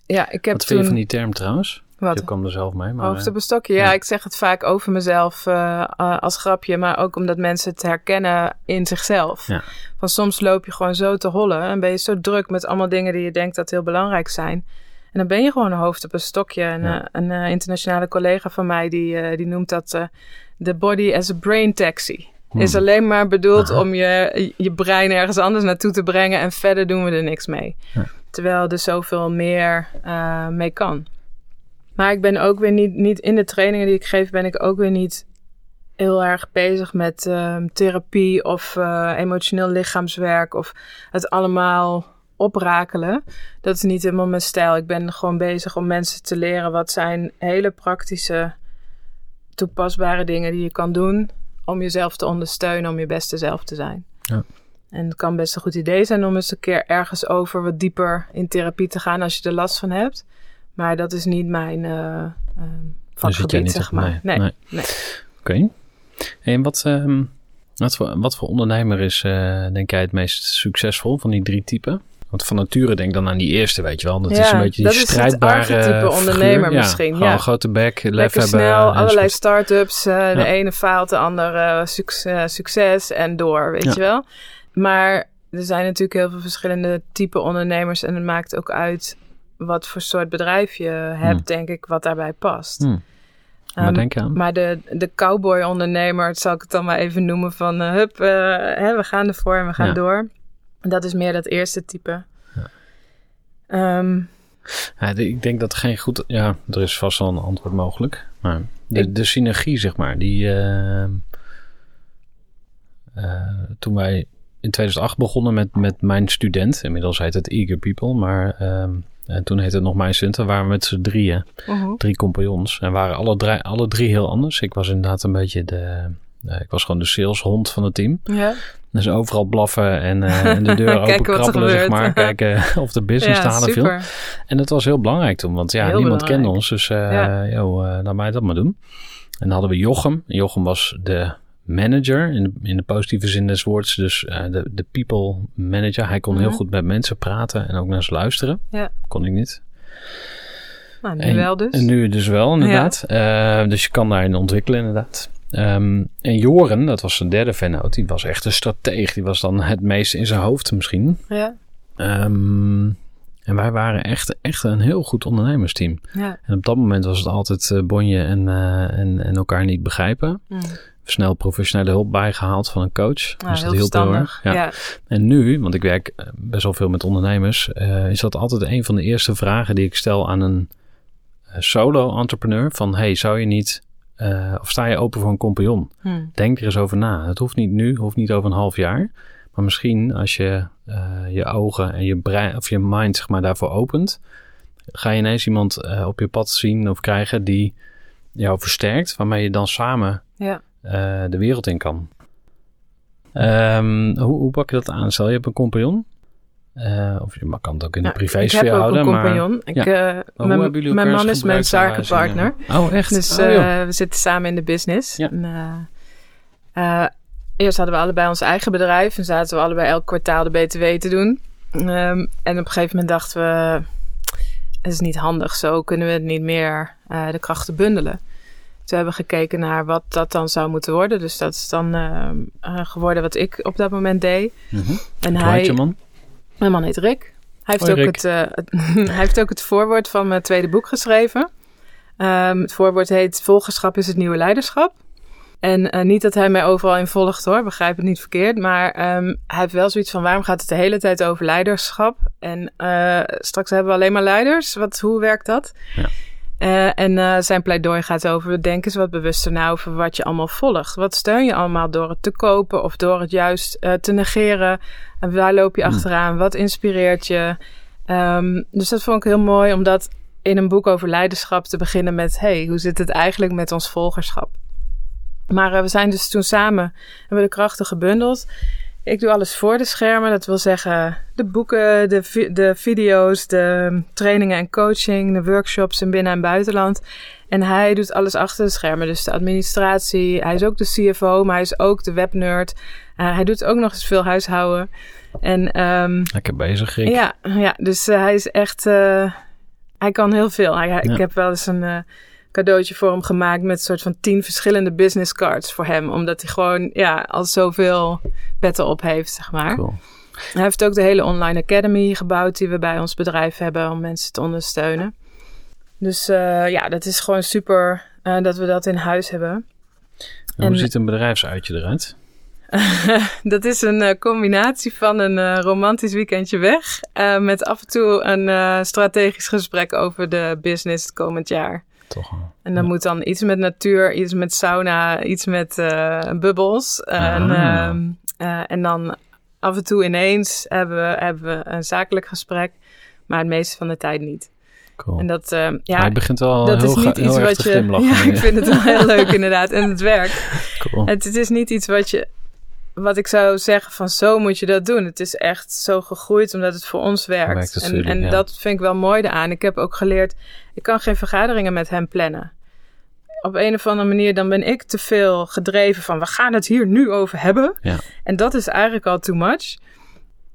Ja, ik heb Wat toen... vind je van die term trouwens? Wat? Je kwam er zelf mee. Maar, Hoofd op een stokje. Ja, ja. ik zeg het vaak over mezelf uh, als grapje, maar ook omdat mensen het herkennen in zichzelf. Ja. Van soms loop je gewoon zo te hollen en ben je zo druk met allemaal dingen die je denkt dat heel belangrijk zijn. En dan ben je gewoon een hoofd op een stokje. En Ja. uh, een uh, internationale collega van mij die, uh, die noemt dat the body as a brain taxi. Hmm. Is alleen maar bedoeld Aha. om je, je brein ergens anders naartoe te brengen en verder doen we er niks mee. Ja. Terwijl er zoveel meer mee kan. Maar ik ben ook weer niet, niet in de trainingen die ik geef, ben ik ook weer niet heel erg bezig met uh, therapie of uh, emotioneel lichaamswerk of het allemaal oprakelen. Dat is niet helemaal mijn stijl. Ik ben gewoon bezig om mensen te leren wat zijn hele praktische, toepasbare dingen die je kan doen om jezelf te ondersteunen, om je beste zelf te zijn. Ja. En het kan best een goed idee zijn om eens een keer ergens over wat dieper in therapie te gaan als je er last van hebt. Maar dat is niet mijn uh, uh, vakgebied, niet zeg maar. nee, nee. nee. Oké. En wat, ehm, wat, voor, wat voor ondernemer is, eh, denk jij, het meest succesvol van die drie typen? Want van nature denk dan aan die eerste, weet je wel. Dat is een beetje die dat is het strijdbare figuur. ondernemer ja, misschien, ja. een grote bek, lef Lekker hebben. snel, allerlei start-ups. eh, De ene faalt, de andere suc- eh, succes en door, weet je wel. Maar er zijn natuurlijk heel veel verschillende type ondernemers. En het maakt ook uit wat voor soort bedrijf je hebt, Hmm. denk ik, wat daarbij past. Hm. Waar Ehm, denk aan? Maar de, de cowboy-ondernemer, zal ik het dan maar even noemen, van uh, hup, uh, hè, we gaan ervoor en we gaan Ja. door. Dat is meer dat eerste type. Ja. Um, Ja, de- ik denk dat er geen goed... Ja, er is vast wel een antwoord mogelijk. Maar de, Ik- de synergie, zeg maar, die... eh, eh, toen wij in 2008 begonnen met, met mijn student... Inmiddels heet het Eager People, maar... ehm, en toen heette het nog Mijn Studenten. waren we met z'n drieën. uh-huh. Drie compagnons. En waren alle, drie, alle drie heel anders. Ik was inderdaad een beetje de... eh, ik was gewoon de saleshond van het team. Ja, Dus overal blaffen en, eh, en de deur open krabbelen, zeg maar. Kijken of de business ja te viel. En dat was heel belangrijk toen, want ja, Heel niemand belangrijk. kende ons. Dus eh Ja. joh, eh, laat mij dat maar doen. En dan hadden we Jochem. Jochem was de manager in de, in de positieve zin des woords. Dus de, de people manager. Hij kon heel Mhm. goed met mensen praten en ook naar ze luisteren. Ja. Kon ik niet. Nou, nu En- wel dus. En nu dus wel, inderdaad. Dus je kan daarin ontwikkelen, inderdaad. Ehm, en Joren, dat was zijn derde vennoot, die was echt een strateeg. Die was dan het meest in zijn hoofd misschien. Ja, Ehm, en wij waren echt, echt een heel goed ondernemersteam. ja. En op dat moment was het altijd eh, bonje en, eh, en, en elkaar niet begrijpen. Mm. Snel professionele hulp bijgehaald van een coach. Dus dat hielp heel erg. Ja. Ja. En nu, want ik werk eh, best wel veel met ondernemers, is dat altijd een van de eerste vragen die ik stel aan een solo-entrepreneur. Van, hey, zou je niet, eh, of sta je open voor een compagnon? Hm. Denk er eens over na. Het hoeft niet nu, hoeft niet over een half jaar. Maar misschien als je eh, je ogen en je brein of je mind zeg maar, daarvoor opent, ga je ineens iemand eh, op je pad zien of krijgen die jou versterkt, waarmee je dan samen Ja. de wereld in kan. Ehm, hoe, hoe pak je dat aan? Stel je hebt een compagnon. Eh, of je kan het ook in de Nou, privésfeer ik heb ook houden. een maar- compagnon. Ik, Ja. eh, Maar hoe mijn, man is mijn zakenpartner. Oh, echt? Dus Oh, joh. eh, we zitten samen in de business. Ja. En, eh, eh, eerst hadden we allebei ons eigen bedrijf. En zaten we allebei elk kwartaal de BTW te doen. Ehm, en op een gegeven moment dachten we... Het is niet handig, zo kunnen we het niet meer eh, de krachten bundelen. Toen hebben we gekeken naar wat dat dan zou moeten worden. Dus dat is dan ehm, eh, geworden wat ik op dat moment deed. Mhm. En Hoe heet je hij, man? Mijn man heet Rick. Hij heeft, Hoi, ook Rick. het, eh, het- hij heeft ook het voorwoord van mijn tweede boek geschreven. Ehm, het voorwoord heet Volgerschap is het nieuwe leiderschap. En eh, niet dat hij mij overal in volgt hoor, begrijp het niet verkeerd. Maar ehm, hij heeft wel zoiets van waarom gaat het de hele tijd over leiderschap? En eh, straks hebben we alleen maar leiders. Wat, hoe werkt dat? Ja. Eh, en eh, zijn pleidooi gaat over, denk eens wat bewuster na over wat je allemaal volgt. Wat steun je allemaal door het te kopen of door het juist eh, te negeren? En waar loop je Hmm. achteraan? Wat inspireert je? Ehm, dus dat vond ik heel mooi om dat in een boek over leiderschap te beginnen met... hey, hoe zit het eigenlijk met ons volgerschap? Maar we zijn dus toen samen, hebben de krachten gebundeld. Ik doe alles voor de schermen. Dat wil zeggen de boeken, de, vi- de video's, de trainingen en coaching, de workshops in binnen- en buitenland. En hij doet alles achter de schermen. Dus de administratie. Hij is ook de CFO, maar hij is ook de webnerd. Eh, hij doet ook nog eens veel huishouden. En ehm, Lekker bezig, Rick. ja, ja, dus eh, hij is echt. eh, hij kan heel veel. Hij, Ja. Ik heb wel eens een cadeautje voor hem gemaakt met een soort van tien verschillende business cards voor hem. Omdat hij gewoon ja, al zoveel petten op heeft, zeg maar. Cool. Hij heeft ook de hele online academy gebouwd die we bij ons bedrijf hebben om mensen te ondersteunen. Dus eh, ja, dat is gewoon super eh, dat we dat in huis hebben. En En- hoe ziet een bedrijfsuitje eruit? dat is een eh, combinatie van een romantisch weekendje weg. met af en toe een strategisch gesprek over de business het komend jaar. Toch. En dan moet dan iets met natuur, iets met sauna, iets met eh, bubbels. En, Ah. ehm, eh, en dan af en toe ineens hebben we, hebben we een zakelijk gesprek. Maar het meeste van de tijd niet. Cool. En dat, eh, ja, begint wel dat heel, is niet iets wat te je. glimlachen. Ja, ik vind het wel heel leuk inderdaad. En het werkt. Cool. Het, het is niet iets wat je. Wat ik zou zeggen van zo moet je dat doen. Het is echt zo gegroeid omdat het voor ons werkt. En en ja. dat vind ik wel mooi aan. Ik heb ook geleerd, ik kan geen vergaderingen met hem plannen. Op een of andere manier dan ben ik te veel gedreven van we gaan het hier nu over hebben. Ja. En dat is eigenlijk al too much.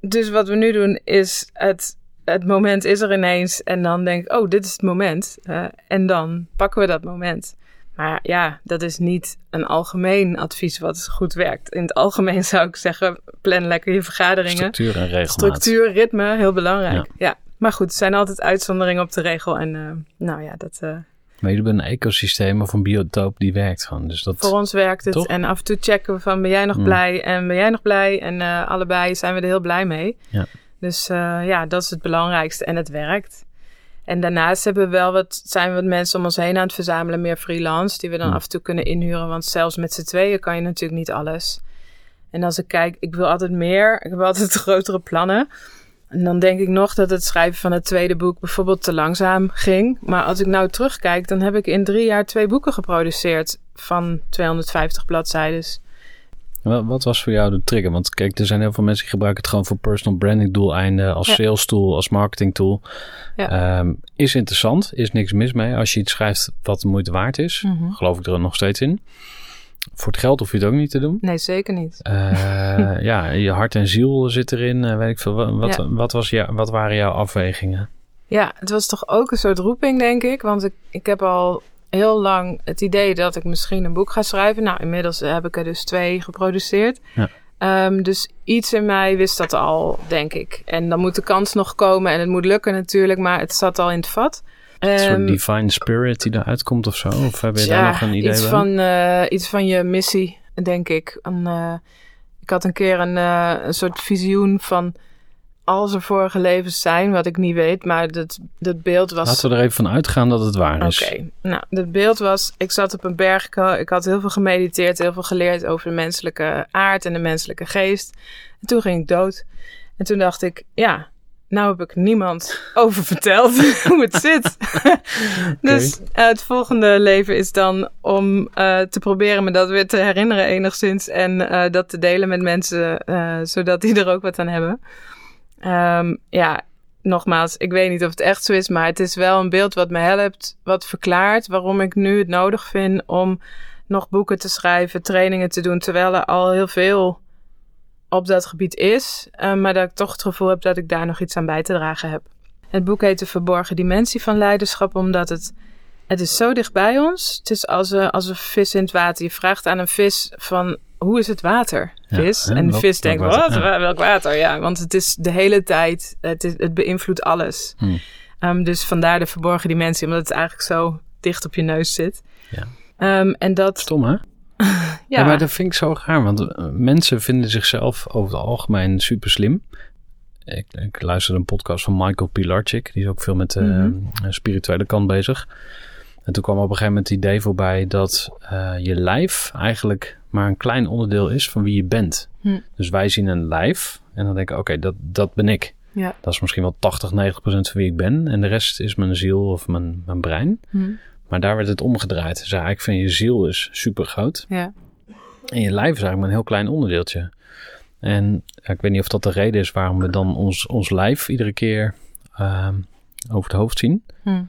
Dus wat we nu doen is het, het moment is er ineens en dan denk ik, oh, dit is het moment. En dan pakken we dat moment. Maar ja, dat is niet een algemeen advies wat goed werkt. In het algemeen zou ik zeggen, plan lekker je vergaderingen. Structuur en regelmaat. Structuur, ritme, heel belangrijk. Ja. Maar goed, er zijn altijd uitzonderingen op de regel. En eh, nou ja, dat, eh, Maar jullie hebben een ecosysteem of een biotoop die werkt gewoon. Dus dat... voor ons werkt het. Toch? En af en toe checken we van, ben jij nog Hmm. blij? En ben jij nog blij? En eh, allebei zijn we er heel blij mee. Ja. Dus ja, dat is het belangrijkste. En het werkt. En daarnaast hebben we wel wat, zijn we wat mensen om ons heen aan het verzamelen, meer freelance, die we dan af en toe kunnen inhuren. Want zelfs met z'n tweeën kan je natuurlijk niet alles. En als ik kijk, ik wil altijd meer, ik heb altijd grotere plannen. En dan denk ik nog dat het schrijven van het tweede boek bijvoorbeeld te langzaam ging. Maar als ik nou terugkijk, dan heb ik in drie jaar twee boeken geproduceerd van 250 bladzijden. Wat, was voor jou de trigger? Want kijk, er zijn heel veel mensen die gebruiken het gewoon voor personal branding doeleinden, als Ja. sales tool, als marketing tool. Ja. Ehm, is interessant, is niks mis mee. Als je iets schrijft wat de moeite waard is, Mhm. geloof ik er nog steeds in. Voor het geld hoef je het ook niet te doen. Nee, zeker niet. Eh, ja, je hart en ziel zit erin. eh, weet ik veel. Wat, wat, Ja. wat, was jou, wat waren jouw afwegingen? Ja, het was toch ook een soort roeping, denk ik. Want ik, ik heb al heel lang het idee dat ik misschien een boek ga schrijven. Nou, inmiddels heb ik er dus twee geproduceerd. Ja. Ehm, dus iets in mij wist dat al, denk ik. En dan moet de kans nog komen en het moet lukken natuurlijk, maar het zat al in het vat. Een soort Ehm, divine spirit die eruit komt of zo? Of heb je ja, daar nog een idee iets bij? van, eh, iets van je missie, denk ik. Een, eh, ik had een keer een, eh, een soort visioen van als er vorige levens zijn, wat ik niet weet, maar dat, dat beeld was... Laten we er even van uitgaan dat het waar is. Oké, nou, het beeld was, ik zat op een berg, ik had- heel veel gemediteerd, heel veel geleerd over de menselijke aard en de menselijke geest. En toen ging ik dood. En toen dacht ik, ja, nou heb ik niemand over verteld hoe het zit. dus eh, het volgende leven is dan om eh, te proberen me dat weer te herinneren enigszins en eh, dat te delen met mensen, zodat die er ook wat aan hebben. Ehm, ja, nogmaals, ik weet niet of het echt zo is, maar het is wel een beeld wat me helpt, wat verklaart waarom ik nu het nodig vind om nog boeken te schrijven, trainingen te doen, terwijl er al heel veel op dat gebied is, eh, maar dat ik toch het gevoel heb dat ik daar nog iets aan bij te dragen heb. Het boek heet De Verborgen Dimensie van Leiderschap, omdat het, het is zo dicht bij ons. Het is als een, als een vis in het water. Je vraagt aan een vis van, hoe is het water? Vis. en de vis denkt, wat? Ja. Welk water? Ja, want het is de hele tijd, het, is, het beïnvloedt alles. Hmm. Ehm, dus vandaar de verborgen dimensie, omdat het eigenlijk zo dicht op je neus zit. Ja. Ehm, en dat, Stom, hè? ja, Ja. maar dat vind ik zo raar, want eh, mensen vinden zichzelf over het algemeen super slim. Ik, ik luisterde een podcast van Michael Pilarczyk, die is ook veel met de Mhm. eh, spirituele kant bezig. En toen kwam op een gegeven moment het idee voorbij dat eh, je lijf eigenlijk maar een klein onderdeel is van wie je bent. Hm. Dus wij zien een lijf en dan denken, oké, dat, dat ben ik. ja. Dat is misschien wel 80, 90 procent van wie ik ben. En de rest is mijn ziel of mijn, mijn brein. Hm. Maar daar werd het omgedraaid. Dus eigenlijk vind je ziel is super groot. ja. En je lijf is eigenlijk maar een heel klein onderdeeltje. En ja, ik weet niet of dat de reden is waarom we dan ons, ons lijf iedere keer ehm, over het hoofd zien. Hm.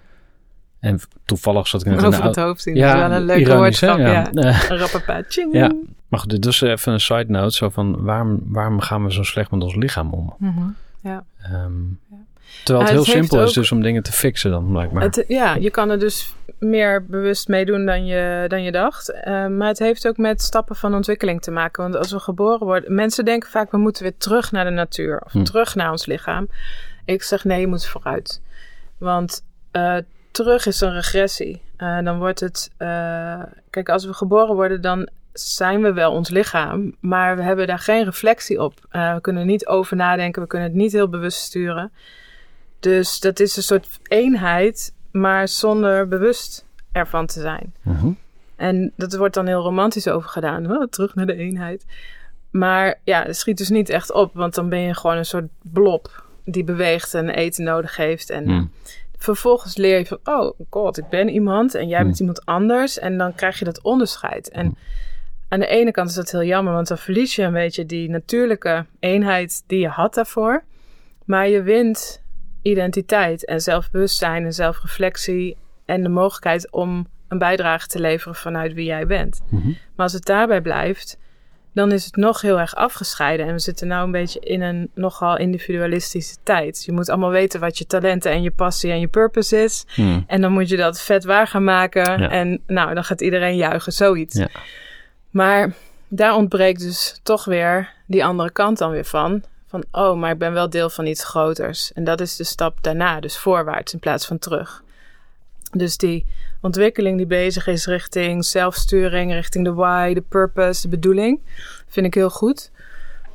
En toevallig zat ik net in Over het au- hoofd zien. Ja, dat is wel een leuke ironisch, woordgrap. Ja. Maar goed, dit is even een side note. Zo van, waarom, waarom gaan we zo slecht met ons lichaam om? Mhm. Ehm, Ja. Terwijl het heel het simpel is dus om dingen te fixen dan blijkbaar. Het, ja, je kan er dus meer bewust mee doen dan je, dan je dacht. Eh, maar het heeft ook met stappen van ontwikkeling te maken. Want als we geboren worden... Mensen denken vaak, we moeten weer terug naar de natuur. Of Hm. terug naar ons lichaam. Ik zeg, nee, je moet vooruit. Want eh, terug is een regressie. Eh, dan wordt het... eh, kijk, als we geboren worden, dan zijn we wel ons lichaam. Maar we hebben daar geen reflectie op. Eh, we kunnen er niet over nadenken. We kunnen het niet heel bewust sturen. Dus dat is een soort eenheid, maar zonder bewust ervan te zijn. Mhm. En dat wordt dan heel romantisch over gedaan. Oh, terug naar de eenheid. Maar ja, het schiet dus niet echt op, want dan ben je gewoon een soort blob die beweegt en eten nodig heeft. En Hm. Vervolgens leer je van, oh god, ik ben iemand en jij Hmm. bent iemand anders. En dan krijg je dat onderscheid. En Hmm. aan de ene kant is dat heel jammer, want dan verlies je een beetje die natuurlijke eenheid die je had daarvoor. Maar je wint identiteit en zelfbewustzijn en zelfreflectie en de mogelijkheid om een bijdrage te leveren vanuit wie jij bent. Mhm. Maar als het daarbij blijft, dan is het nog heel erg afgescheiden. En we zitten nou een beetje in een nogal individualistische tijd. Je moet allemaal weten wat je talenten en je passie en je purpose is. Hm. En dan moet je dat vet waar gaan maken. Ja. En nou, dan gaat iedereen juichen, zoiets. Ja. Maar daar ontbreekt dus toch weer die andere kant dan weer van. Van, oh, maar ik ben wel deel van iets groters. En dat is de stap daarna, dus voorwaarts in plaats van terug. Dus die ontwikkeling die bezig is richting zelfsturing, richting de why, de purpose, de bedoeling, vind ik heel goed.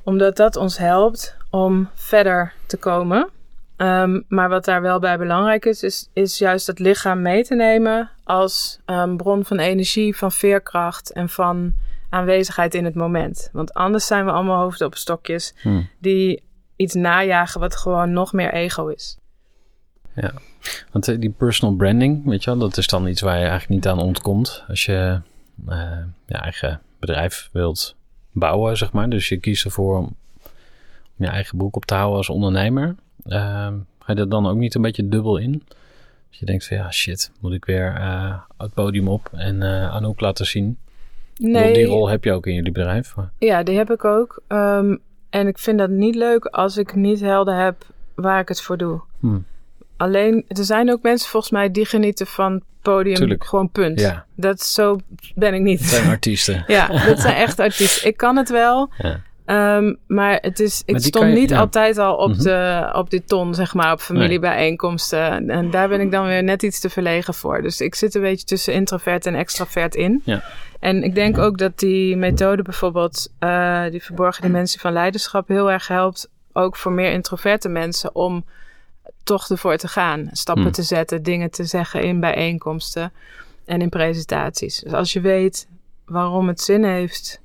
Omdat dat ons helpt om verder te komen. Ehm, maar wat daar wel bij belangrijk is, is, is juist het lichaam mee te nemen als ehm, bron van energie, van veerkracht en van aanwezigheid in het moment. Want anders zijn we allemaal hoofd op stokjes Hm. die iets najagen wat gewoon nog meer ego is. Want eh, die personal branding, weet je wel, dat is dan iets waar je eigenlijk niet aan ontkomt. Als je eh, je eigen bedrijf wilt bouwen, zeg maar. Dus je kiest ervoor om, je eigen broek op te houden als ondernemer. Ehm, ga je er dan ook niet een beetje dubbel in? Als je denkt van ja, shit, moet ik weer eh, het podium op en Anouk laten zien. Bedoel, Die rol heb je ook in jullie bedrijf. Ja, die heb ik ook. Ehm, en ik vind dat niet leuk als ik niet helder heb waar ik het voor doe. Hm. Alleen, er zijn ook mensen volgens mij die genieten van podium. Tuurlijk. Gewoon punt. Ja, Dat zo ben ik niet. het zijn artiesten. ja, dat zijn echt artiesten. Ik kan het wel. Ja. Ehm, maar het is, ik stond je- niet ja. altijd al op, Mhm. de, op die ton, zeg maar, op familiebijeenkomsten. En daar ben ik dan weer net iets te verlegen voor. Dus ik zit een beetje tussen introvert en extravert in. Ja. En ik denk ook dat die methode bijvoorbeeld, eh, die verborgen dimensie van leiderschap, heel erg helpt. Ook voor meer introverte mensen om toch ervoor te gaan. Stappen Hmm. te zetten, dingen te zeggen in bijeenkomsten en in presentaties. Dus als je weet waarom het zin heeft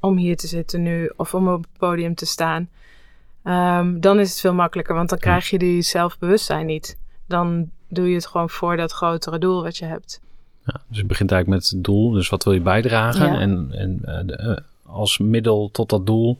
om hier te zitten nu of om op het podium te staan, ehm, dan is het veel makkelijker, want dan krijg je die zelfbewustzijn niet. Dan doe je het gewoon voor dat grotere doel wat je hebt. Ja, dus het begint eigenlijk met het doel. Dus wat wil je bijdragen? Ja. En, en eh, de, eh, als middel tot dat doel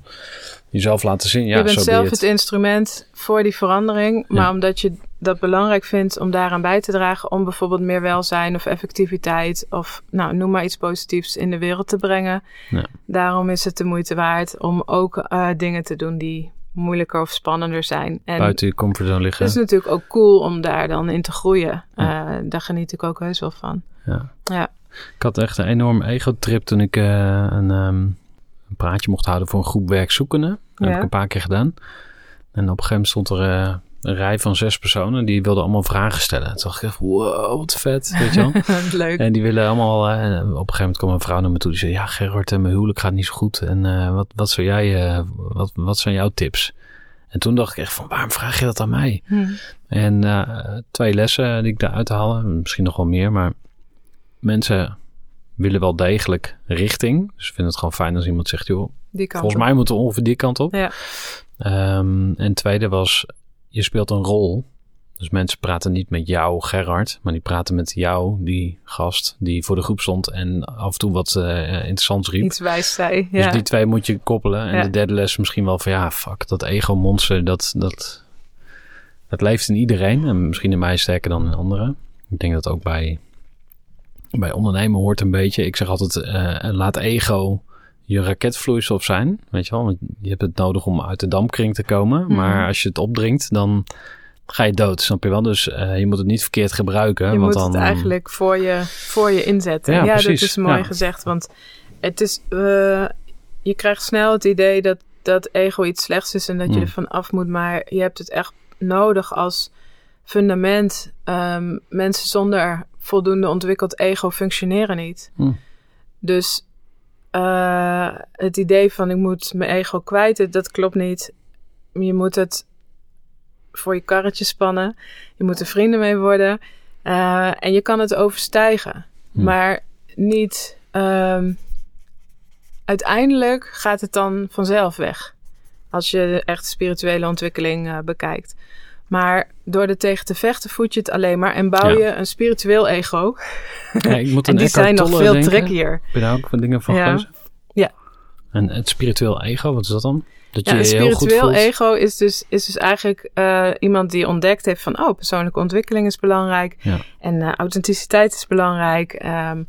jezelf laten zien. Ja, je bent zelf het instrument voor die verandering, maar Ja. omdat je dat belangrijk vindt om daaraan bij te dragen, om bijvoorbeeld meer welzijn of effectiviteit of nou, noem maar iets positiefs in de wereld te brengen. Ja. Daarom is het de moeite waard om ook eh, dingen te doen die moeilijker of spannender zijn. En Buiten je comfortzone liggen. het is natuurlijk ook cool om daar dan in te groeien. Ja. Eh, daar geniet ik ook heus wel van. Ja. Ja. Ik had echt een enorm ego-trip toen ik eh, een, ehm, een praatje mocht houden voor een groep werkzoekenden. Dat heb ik een paar keer gedaan. En op een gegeven moment stond er eh, een rij van zes personen. Die wilden allemaal vragen stellen. Toen dacht ik echt, wow, wat vet, weet je wel. Leuk. En die willen allemaal. eh, en op een gegeven moment kwam een vrouw naar me toe. Die zei: Ja, Gerard, eh, mijn huwelijk gaat niet zo goed. En wat, wat, zou jij, wat, wat zijn jouw tips? En toen dacht ik echt: van waarom vraag je dat aan mij? Hm. En twee lessen die ik daaruit haalde, misschien nog wel meer, maar mensen willen wel degelijk richting. Dus ik vind het gewoon fijn als iemand zegt: Joh, Die kant volgens op. mij moeten we ongeveer die kant op. Ja. Ehm, en tweede was: je speelt een rol. Dus mensen praten niet met jou, Gerard, maar die praten met jou, die gast die voor de groep stond en af en toe wat uh, interessants riep. Iets wijs zei. Ja. Dus die twee moet je koppelen. En Ja. de derde les misschien wel van ja, fuck, dat ego-monster, dat, dat, dat leeft in iedereen. En misschien in mij sterker dan in anderen. Ik denk dat ook bij, bij ondernemen hoort een beetje. Ik zeg altijd, eh, laat ego je raketvloeistof zijn. Weet je wel, want je hebt het nodig om uit de dampkring te komen. Mhm. Maar als je het opdringt, dan ga je dood, snap je wel? Dus eh, je moet het niet verkeerd gebruiken. Je want moet dan, het eigenlijk voor je, voor je inzetten. Ja, Ja, dat is mooi Ja. gezegd. Want het is, eh, je krijgt snel het idee dat, dat ego iets slechts is en dat je Mm. er van af moet. Maar je hebt het echt nodig als fundament. Ehm, mensen zonder voldoende ontwikkeld ego functioneren niet. Mm. Dus eh, het idee van ik moet mijn ego kwijt, dat klopt niet. Je moet het voor je karretje spannen. Je moet er vrienden mee worden. Eh, en je kan het overstijgen. Hmm. Maar niet. ehm, uiteindelijk gaat het dan vanzelf weg. Als je de echte spirituele ontwikkeling eh, bekijkt. Maar door er tegen te vechten voed je het alleen maar. En bouw Ja. je een spiritueel ego. Ja, ik moet En die zijn nog veel denken. trickier. Je daar ook wat dingen van Ja. gelezen? Ja. En het spiritueel ego, wat is dat dan? Dat je Ja, een je heel goed spiritueel voelt. ego is dus, is dus eigenlijk eh, iemand die ontdekt heeft van... oh, persoonlijke ontwikkeling is belangrijk. En eh, authenticiteit is belangrijk. Ehm,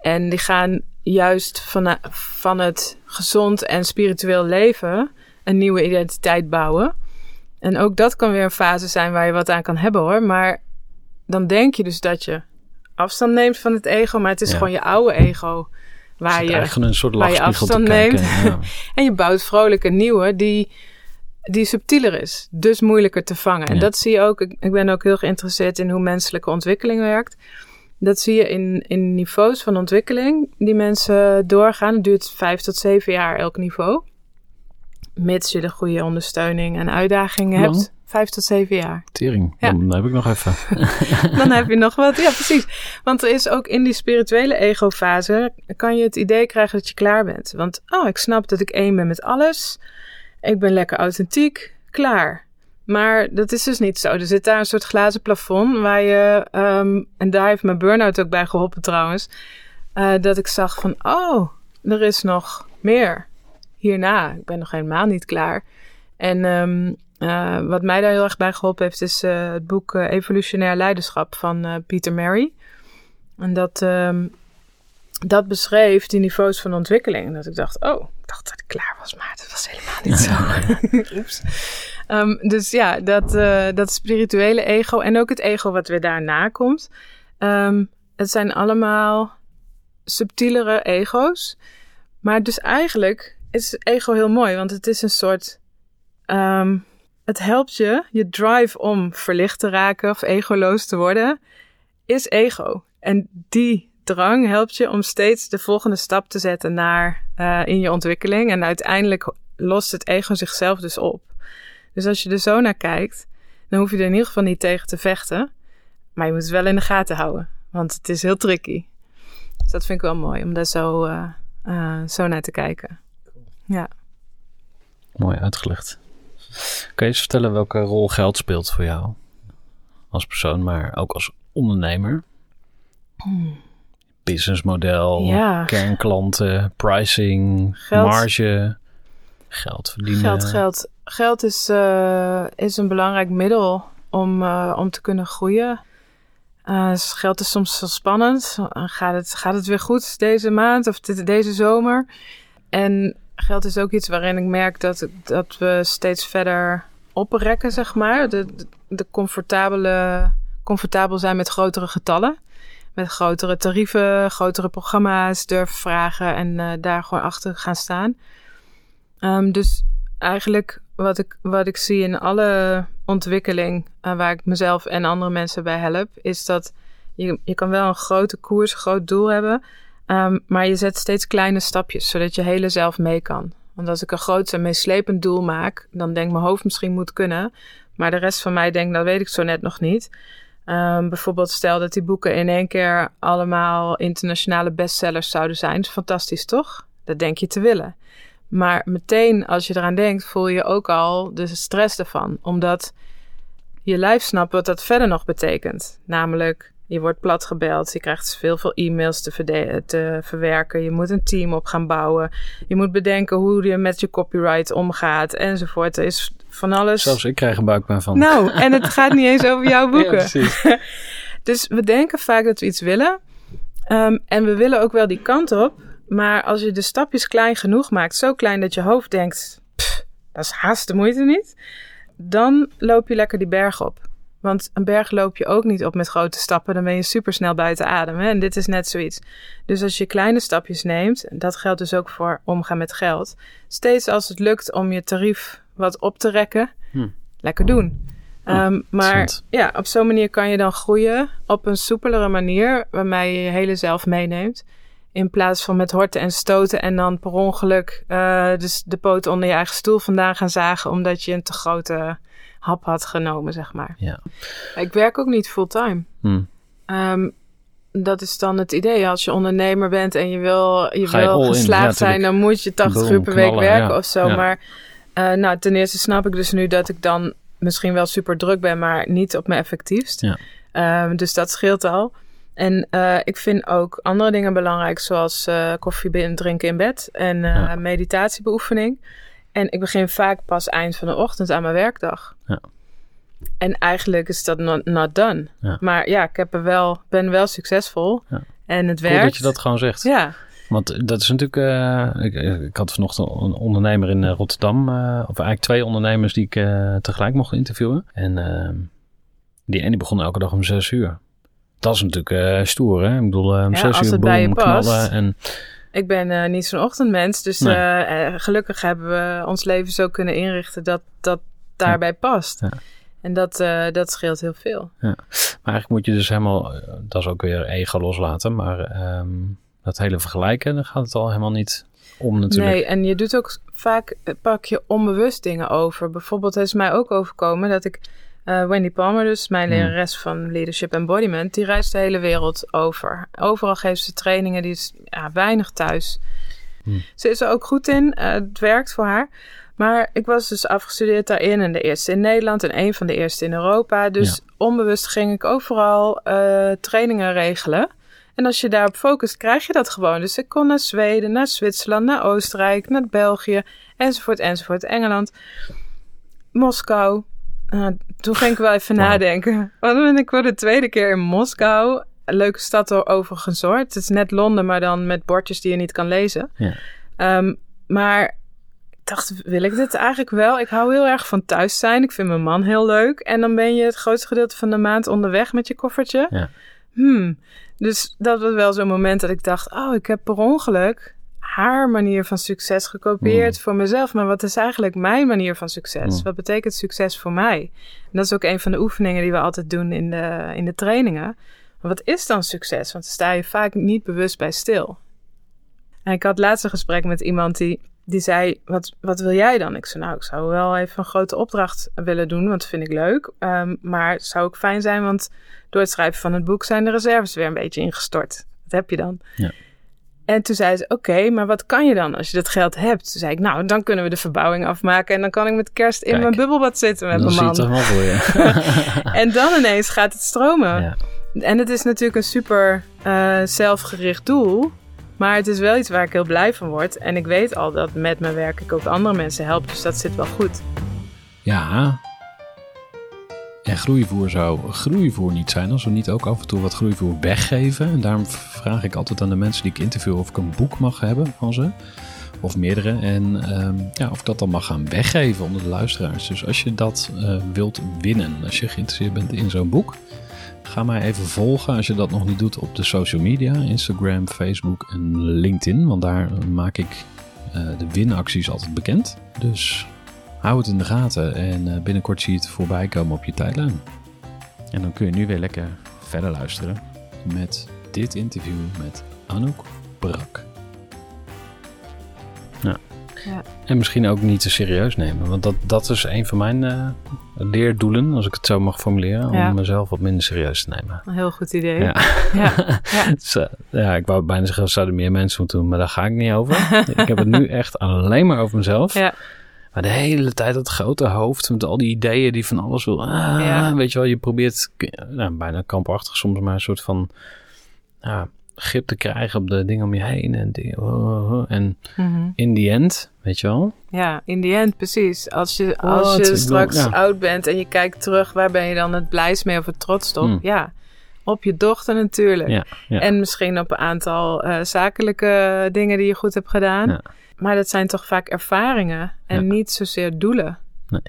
en die gaan juist van, van het gezond en spiritueel leven... een nieuwe identiteit bouwen. En ook dat kan weer een fase zijn waar je wat aan kan hebben hoor. Maar dan denk je dus dat je afstand neemt van het ego... maar het is Ja. gewoon je oude ego... Waar je, een soort waar je afstand neemt. Ja. en je bouwt vrolijk een nieuwe die, die subtieler is. Dus moeilijker te vangen. En dat zie je ook. Ik, ik ben ook heel geïnteresseerd in hoe menselijke ontwikkeling werkt. Dat zie je in, in niveaus van ontwikkeling die mensen doorgaan. Het duurt vijf tot zeven jaar elk niveau. Mits je de goede ondersteuning en uitdagingen lang? hebt. Vijf tot zeven jaar. Tering, Ja. dan heb ik nog even. Dan heb je nog wat. Ja, precies. Want er is ook in die spirituele ego-fase... kan je het idee krijgen dat je klaar bent. Want, oh, ik snap dat ik één ben met alles. Ik ben lekker authentiek. Klaar. Maar dat is dus niet zo. Er zit daar een soort glazen plafond waar je... ehm, en daar heeft mijn burn-out ook bij geholpen trouwens... eh, dat ik zag van, oh, er is nog meer hierna. Ik ben nog helemaal niet klaar. En ehm, eh, wat mij daar heel erg bij geholpen heeft, is eh, het boek eh, Evolutionair Leiderschap van Peter Mary. En dat, ehm, dat beschreef die niveaus van ontwikkeling. En dat ik dacht, oh, ik dacht dat ik klaar was, maar dat was helemaal niet zo. Oeps. Ehm, dus ja, dat, dat spirituele ego en ook het ego wat weer daarna komt. het zijn allemaal subtielere ego's. Maar dus eigenlijk is ego heel mooi, want het is een soort. ehm, het helpt je, je drive om verlicht te raken of egoloos te worden, is ego. En die drang helpt je om steeds de volgende stap te zetten naar eh, in je ontwikkeling. En uiteindelijk lost het ego zichzelf dus op. Dus als je er zo naar kijkt, dan hoef je er in ieder geval niet tegen te vechten. Maar je moet het wel in de gaten houden, want het is heel tricky. Dus dat vind ik wel mooi om daar zo, eh, eh, zo naar te kijken. Ja. Mooi uitgelegd. Kan je eens vertellen welke rol geld speelt voor jou? Als persoon, maar ook als ondernemer? Businessmodel, Ja. kernklanten, pricing, Geld. marge, geld verdienen. Geld, geld. Geld is, eh, is een belangrijk middel om, eh, om te kunnen groeien. Eh, geld is soms wel spannend. Gaat het, gaat het weer goed deze maand of dit- deze zomer? En geld is ook iets waarin ik merk dat, dat we steeds verder oprekken, zeg maar. De, de, comfortabele, comfortabel zijn met grotere getallen. Met grotere tarieven, grotere programma's durven vragen en eh, daar gewoon achter gaan staan. Ehm, dus eigenlijk wat ik, wat ik zie in alle ontwikkeling eh, waar ik mezelf en andere mensen bij help, is dat je, je kan wel een grote koers, groot doel hebben, ehm, maar je zet steeds kleine stapjes, zodat je hele zelf mee kan. Want als ik een groot en meeslepend doel maak, dan denk mijn hoofd misschien moet kunnen, maar de rest van mij denkt, dat weet ik zo net nog niet. Ehm, bijvoorbeeld stel dat die boeken in één keer allemaal internationale bestsellers zouden zijn. is fantastisch, toch? Dat denk je te willen. Maar meteen als je eraan denkt, voel je ook al de stress ervan. Omdat je lijf snapt wat dat verder nog betekent. Namelijk, je wordt platgebeld, je krijgt veel, veel e-mails te, te, verwerken. Je moet een team op gaan bouwen. Je moet bedenken hoe je met je copyright omgaat enzovoort. Er is van alles. Zelfs ik krijg een buikpijn van. Nou, en het gaat niet eens over jouw boeken. Ja, dus we denken vaak dat we iets willen. Um, en we willen ook wel die kant op. Maar als je de stapjes klein genoeg maakt, zo klein dat je hoofd denkt: dat is haast de moeite niet. Dan loop je lekker die berg op. Want een berg loop je ook niet op met grote stappen. Dan ben je super snel buiten adem. Hè? En dit is net zoiets. Dus als je kleine stapjes neemt, dat geldt dus ook voor omgaan met geld. Steeds als het lukt om je tarief wat op te rekken, hm. lekker doen. Um, maar ja, op zo'n manier kan je dan groeien op een soepelere manier, waarmee je je hele zelf meeneemt. In plaats van met horten en stoten en dan per ongeluk uh, dus de poot onder je eigen stoel vandaan gaan zagen, omdat je een te grote hap had genomen, zeg maar. Ja. Ik werk ook niet fulltime. Hmm. Um, dat is dan het idee. Als je ondernemer bent en je wil, je wil geslaagd zijn, dan moet je 80 uur per week werken of zo. Maar uh, nou, ten eerste snap ik dus nu dat ik dan misschien wel super druk ben, maar niet op mijn effectiefst. Ja. Um, dus dat scheelt al. En uh, ik vind ook andere dingen belangrijk, zoals uh, koffie drinken in bed en meditatiebeoefening. En ik begin vaak pas eind van de ochtend aan mijn werkdag. Ja. En eigenlijk is dat not, not done. Ja. Maar ja, ik heb er wel, ben wel succesvol. Ja. En het Goed werkt. dat je dat gewoon zegt. Ja. Want dat is natuurlijk. Uh, ik, ik, had vanochtend een ondernemer in Rotterdam. Uh, of eigenlijk twee ondernemers die ik uh, tegelijk mocht interviewen. En ehm, die ene begon elke dag om zes uur. Dat is natuurlijk stoer, hè? Ik bedoel, om zes als uur het bij je boom, past. knallen. En, Ik ben niet zo'n ochtendmens. Dus Nee. gelukkig hebben we ons leven zo kunnen inrichten dat dat daarbij past. Ja. En dat, uh, dat scheelt heel veel. Ja. Maar eigenlijk moet je dus helemaal, dat is ook weer ego loslaten, maar um, dat hele vergelijken, dan gaat het al helemaal niet om natuurlijk. Nee, en je doet ook vaak, pak je onbewust dingen over. Bijvoorbeeld het is mij ook overkomen dat ik, uh, Wendy Palmer dus, mijn lerares hmm. van Leadership Embodiment, die reist de hele wereld over. Overal geeft ze trainingen, die is ja, weinig thuis. Hmm. Ze is er ook goed in, uh, het werkt voor haar. Maar ik was dus afgestudeerd daarin en de eerste in Nederland en een van de eerste in Europa. Dus Ja. onbewust ging ik overal uh, trainingen regelen. En als je daarop focust, krijg je dat gewoon. Dus ik kon naar Zweden, naar Zwitserland, naar Oostenrijk, naar België, enzovoort, enzovoort. Engeland, Moskou. Uh, toen ging ik wel even nadenken. Want ben ik voor de tweede keer in Moskou. Een leuke stad er overigens hoor. Het is net Londen, maar dan met bordjes die je niet kan lezen. Ja. Um, maar ik dacht, wil ik dit eigenlijk wel? Ik hou heel erg van thuis zijn. Ik vind mijn man heel leuk. En dan ben je het grootste gedeelte van de maand onderweg met je koffertje. Ja. Hmm. Dus dat was wel zo'n moment dat ik dacht, oh, ik heb per ongeluk haar manier van succes gekopieerd Mm. voor mezelf. Maar wat is eigenlijk mijn manier van succes? Mm. Wat betekent succes voor mij? En dat is ook een van de oefeningen die we altijd doen in de, in de trainingen. Maar wat is dan succes? Want daar sta je vaak niet bewust bij stil. En ik had laatst een gesprek met iemand die, die zei: wat, wat wil jij dan? Ik zei: Nou, ik zou wel even een grote opdracht willen doen, want dat vind ik leuk. Um, maar het zou ook fijn zijn, want door het schrijven van het boek zijn de reserves weer een beetje ingestort. Wat heb je dan? Ja. En toen zei ze: Oké, okay, maar wat kan je dan als je dat geld hebt? Toen zei ik: Nou, dan kunnen we de verbouwing afmaken en dan kan ik met kerst in Kijk, mijn bubbelbad zitten met dan mijn man. wel voor je. en dan ineens gaat het stromen. ja. En het is natuurlijk een super uh, zelfgericht doel. Maar het is wel iets waar ik heel blij van word. En ik weet al dat met mijn werk ik ook andere mensen help. Dus dat zit wel goed. ja. En groeivoer zou groeivoer niet zijn als we niet ook af en toe wat groeivoer weggeven. En daarom vraag ik altijd aan de mensen die ik interview of ik een boek mag hebben van ze. Of meerdere. En um, ja, of ik dat dan mag gaan weggeven onder de luisteraars. Dus als je dat uh, wilt winnen, als je geïnteresseerd bent in zo'n boek. Ga mij even volgen als je dat nog niet doet op de social media. Instagram, Facebook en LinkedIn. Want daar maak ik uh, de winacties altijd bekend. Dus hou het in de gaten. En uh, binnenkort zie je het voorbij komen op je tijdlijn. En dan kun je nu weer lekker verder luisteren. Met dit interview met Anouk Brak. Nou. Ja. En misschien ook niet te serieus nemen. Want dat, dat is een van mijn uh, leerdoelen, als ik het zo mag formuleren. Ja. Om mezelf wat minder serieus te nemen. Een heel goed idee. Ja. Ja. ja. dus, uh, ja, ik wou bijna zeggen, dat zouden meer mensen moeten doen, maar daar ga ik niet over. ik heb het nu echt alleen maar over mezelf. Ja. Maar de hele tijd dat grote hoofd met al die ideeën die van alles wil. Ah, Ja. Weet je wel, je probeert nou, bijna kampachtig soms maar een soort van ja, grip te krijgen op de dingen om je heen. En, dingen, oh, oh, oh. en Mhm. in the end, weet je wel. Ja, in the end, precies. Als je, als je bedoel, straks ja. oud bent en je kijkt terug, waar ben je dan het blijst mee of het trots op? Hmm. Ja, op je dochter natuurlijk. Ja, ja. En misschien op een aantal eh, zakelijke dingen die je goed hebt gedaan. Ja. Maar dat zijn toch vaak ervaringen en Ja. niet zozeer doelen. Nee.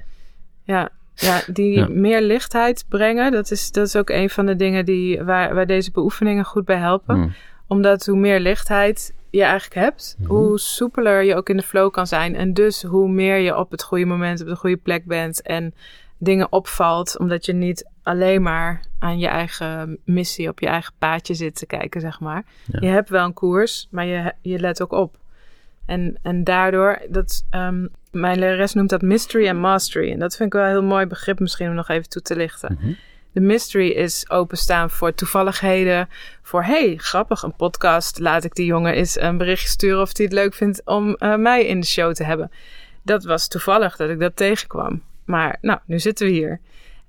Ja, ja die Ja. meer lichtheid brengen, dat is, dat is ook een van de dingen die, waar, waar deze beoefeningen goed bij helpen. Hmm. Omdat hoe meer lichtheid je eigenlijk hebt, Mhm. hoe soepeler je ook in de flow kan zijn. En dus hoe meer je op het goede moment op de goede plek bent en dingen opvalt, omdat je niet alleen maar aan je eigen missie op je eigen paadje zit te kijken, zeg maar. Ja. Je hebt wel een koers, maar je, je let ook op. En, en daardoor, dat, ehm, mijn lerares noemt dat mystery en mastery. En dat vind ik wel een heel mooi begrip misschien om nog even toe te lichten. Mhm. De mystery is openstaan voor toevalligheden. Voor hey, grappig, een podcast. Laat ik die jongen eens een berichtje sturen of hij het leuk vindt om eh, mij in de show te hebben. Dat was toevallig dat ik dat tegenkwam. Maar nou, nu zitten we hier.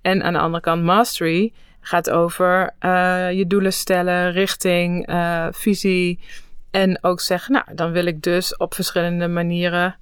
En aan de andere kant, mastery gaat over eh, je doelen stellen, richting, eh, visie. En ook zeggen, nou, dan wil ik dus op verschillende manieren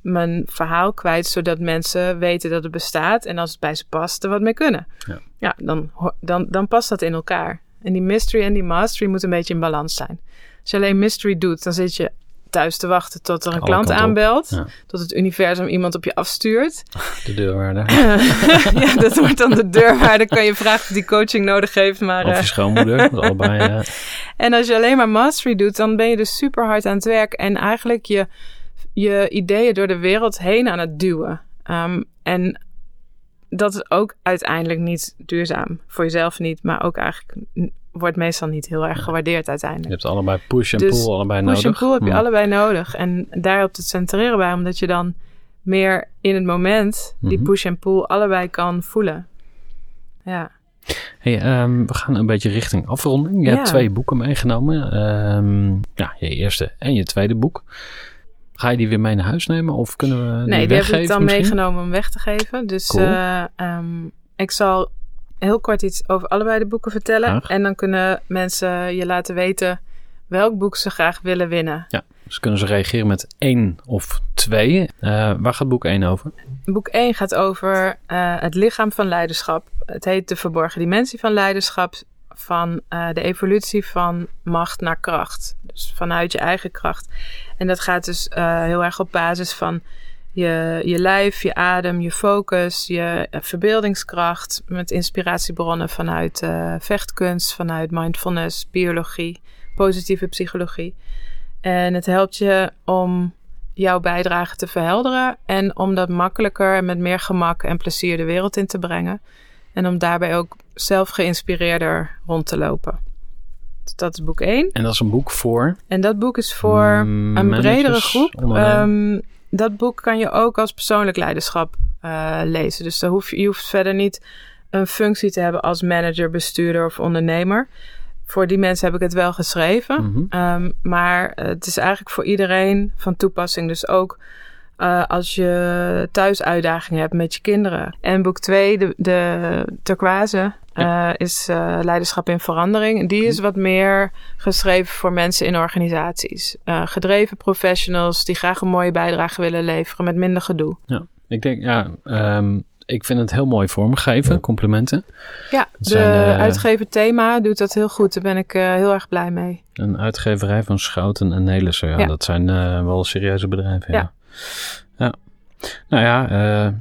mijn verhaal kwijt, zodat mensen weten dat het bestaat en als het bij ze past, er wat mee kunnen. Ja. Ja, dan, dan, dan past dat in elkaar. En die mystery en die mastery moeten een beetje in balans zijn. Als je alleen mystery doet, dan zit je thuis te wachten tot er een Alle klant aanbelt, Ja. tot het universum iemand op je afstuurt. De deurwaarder. ja, dat wordt dan de deurwaarder. kan je vragen of die coaching nodig heeft, maar... Of eh, je schoonmoeder. dat allebei. eh, en als je alleen maar mastery doet, dan ben je dus super hard aan het werk en eigenlijk je, je ideeën door de wereld heen aan het duwen. Ehm, en dat is ook uiteindelijk niet duurzaam. Voor jezelf niet, maar ook eigenlijk wordt meestal niet heel erg gewaardeerd je uiteindelijk. hebt allebei push en Dus pull allebei Push en nodig. pull heb je Hmm. allebei nodig. En daar helpt het centreren bij, omdat je dan meer in het moment die Mhm. push en pull allebei kan voelen. Ja. Hey, ehm, we gaan een beetje richting afronding. Je hebt twee boeken meegenomen. Ehm, ja, je eerste en je tweede boek. Ga je die weer mee naar huis nemen of kunnen we die Nee, die heb weggeven ik dan misschien? meegenomen om weg te geven. Dus Cool. eh, ehm, ik zal heel kort iets over allebei de boeken vertellen. Graag. En dan kunnen mensen je laten weten welk boek ze graag willen winnen. Dus kunnen ze reageren met één of twee. Eh, waar gaat boek één over? Boek 1 gaat over eh, het lichaam van leiderschap. Het heet De Verborgen Dimensie van Leiderschap. Van eh, de evolutie van macht naar kracht. Dus vanuit je eigen kracht. En dat gaat dus heel erg op basis van je, je lijf, je adem, je focus, je eh, verbeeldingskracht. Met inspiratiebronnen vanuit eh, vechtkunst, vanuit mindfulness, biologie, positieve psychologie. En het helpt je om jouw bijdrage te verhelderen en om dat makkelijker en met meer gemak en plezier de wereld in te brengen. En om daarbij ook zelf geïnspireerder rond te lopen. Dus dat is boek 1. En dat is een boek voor... En dat boek is voor een bredere groep. ondernemers. Dat boek kan je ook als persoonlijk leiderschap eh, lezen. Dus daar hoef je, je hoeft verder niet een functie te hebben als manager, bestuurder of ondernemer. Voor die mensen heb ik het wel geschreven. Mhm. Ehm, maar het is eigenlijk voor iedereen van toepassing. Dus ook eh, als je thuis uitdagingen hebt met je kinderen. En boek 2, de, de turquoise, eh, is eh, Leiderschap in Verandering. Die is wat meer geschreven voor mensen in organisaties. Eh, gedreven professionals die graag een mooie bijdrage willen leveren met minder gedoe. Ik denk, ja... ehm, ik vind het heel mooi vormgegeven. Complimenten. Ja, de zijn, uitgever Thema doet dat heel goed. Daar ben ik eh, heel erg blij mee. Een uitgeverij van Schouten en Nelissen. Ja, Ja. Dat zijn eh, wel serieuze bedrijven. Ja. Ja. ja. Nou ja, eh,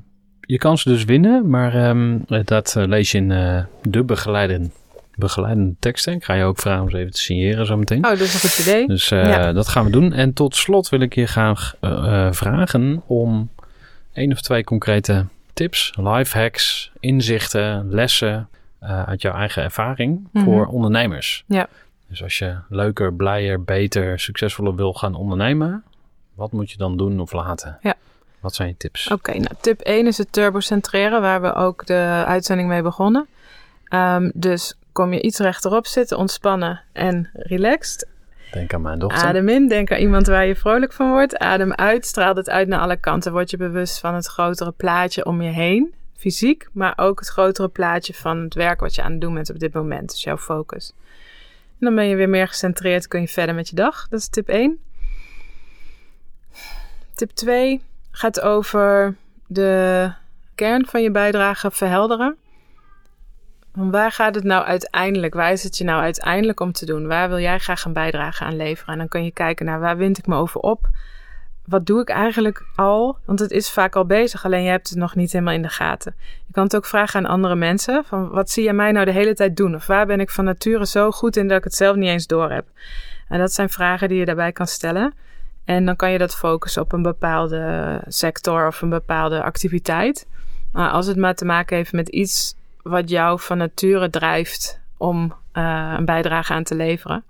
je kan ze dus winnen. Maar ehm, dat eh, lees je in eh, de begeleidende, begeleidende teksten. Ik ga je ook vragen om ze even te signeren zo meteen. Oh, dat is een goed idee. Dus eh, Ja. dat gaan we doen. En tot slot wil ik je graag vragen om één of twee concrete tips, life hacks, inzichten, lessen uit jouw eigen ervaring Mhm. voor ondernemers. Ja. Dus als je leuker, blijer, beter, succesvoller wil gaan ondernemen, wat moet je dan doen of laten? Ja. Wat zijn je tips? Oké, nou, tip 1 is het turbocentreren, waar we ook de uitzending mee begonnen. Ehm, dus kom je iets rechterop zitten, ontspannen en relaxed. Denk aan mijn dochter. Adem in, denk aan iemand waar je vrolijk van wordt. Adem uit, straal het uit naar alle kanten. Word je bewust van het grotere plaatje om je heen, fysiek, maar ook het grotere plaatje van het werk wat je aan het doen bent op dit moment. Dus jouw focus. En dan ben je weer meer gecentreerd, kun je verder met je dag. Dat is tip 1. Tip 2 gaat over de kern van je bijdrage verhelderen. Waar gaat het nou uiteindelijk? Waar is het je nou uiteindelijk om te doen? Waar wil jij graag een bijdrage aan leveren? En dan kun je kijken naar waar wind ik me over op? Wat doe ik eigenlijk al? Want het is vaak al bezig, alleen je hebt het nog niet helemaal in de gaten. Je kan het ook vragen aan andere mensen: van wat zie je mij nou de hele tijd doen? Of waar ben ik van nature zo goed in dat ik het zelf niet eens door heb? En dat zijn vragen die je daarbij kan stellen. En dan kan je dat focussen op een bepaalde sector of een bepaalde activiteit. Maar als het maar te maken heeft met iets wat jou van nature drijft om uh, een bijdrage aan te leveren.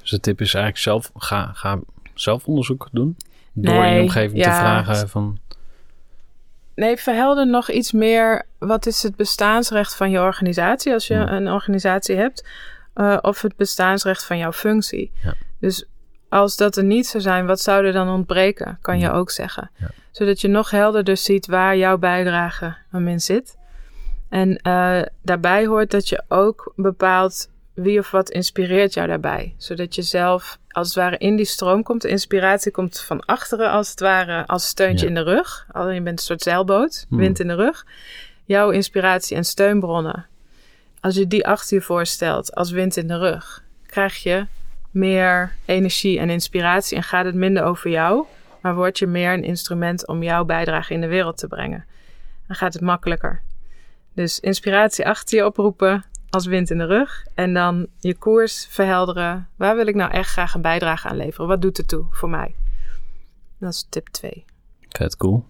Dus de tip is eigenlijk zelf, ga, ga zelf onderzoek doen. Door nee, in je omgeving ja, te vragen van... Nee, verhelder nog iets meer. Wat is het bestaansrecht van je organisatie als je een organisatie hebt? Uh, of het bestaansrecht van jouw functie. Ja. Dus als dat er niet zou zijn, wat zou er dan ontbreken? Kan je ook zeggen. Ja. Zodat je nog helderder ziet waar jouw bijdrage in zit. En uh, daarbij hoort dat je ook bepaalt wie of wat inspireert jou daarbij. Zodat je zelf als het ware in die stroom komt. De inspiratie komt van achteren als het ware als steuntje in de rug. Alleen je bent een soort zeilboot, hmm. wind in de rug. Jouw inspiratie en steunbronnen. Als je die achter je voorstelt als wind in de rug, krijg je meer energie en inspiratie en gaat het minder over jou, maar word je meer een instrument om jouw bijdrage in de wereld te brengen. Dan gaat het makkelijker. Dus inspiratie achter je oproepen als wind in de rug. En dan je koers verhelderen. Waar wil ik nou echt graag een bijdrage aan leveren? Wat doet het toe voor mij? Dat is tip 2. Vet cool.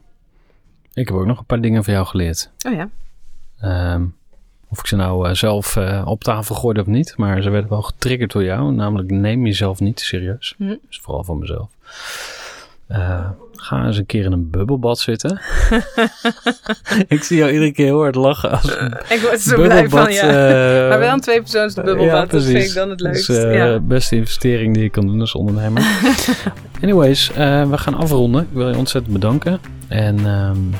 Ik heb ook nog een paar dingen van jou geleerd. Oh ja. Um, of ik ze nou uh, zelf uh, op tafel gooide of niet. Maar ze werden wel getriggerd door jou. Namelijk neem jezelf niet te serieus. Hm. Dus vooral voor mezelf. Uh, ga eens een keer in een bubbelbad zitten. ik zie jou iedere keer heel hard lachen. Als ik word zo blij van, ja. Uh, maar wel een tweepersoons bubbelbad, ja, dat vind ik dan het uh, ja. beste investering die je kan doen als ondernemer. Anyways, we gaan afronden. Ik wil je ontzettend bedanken. En um,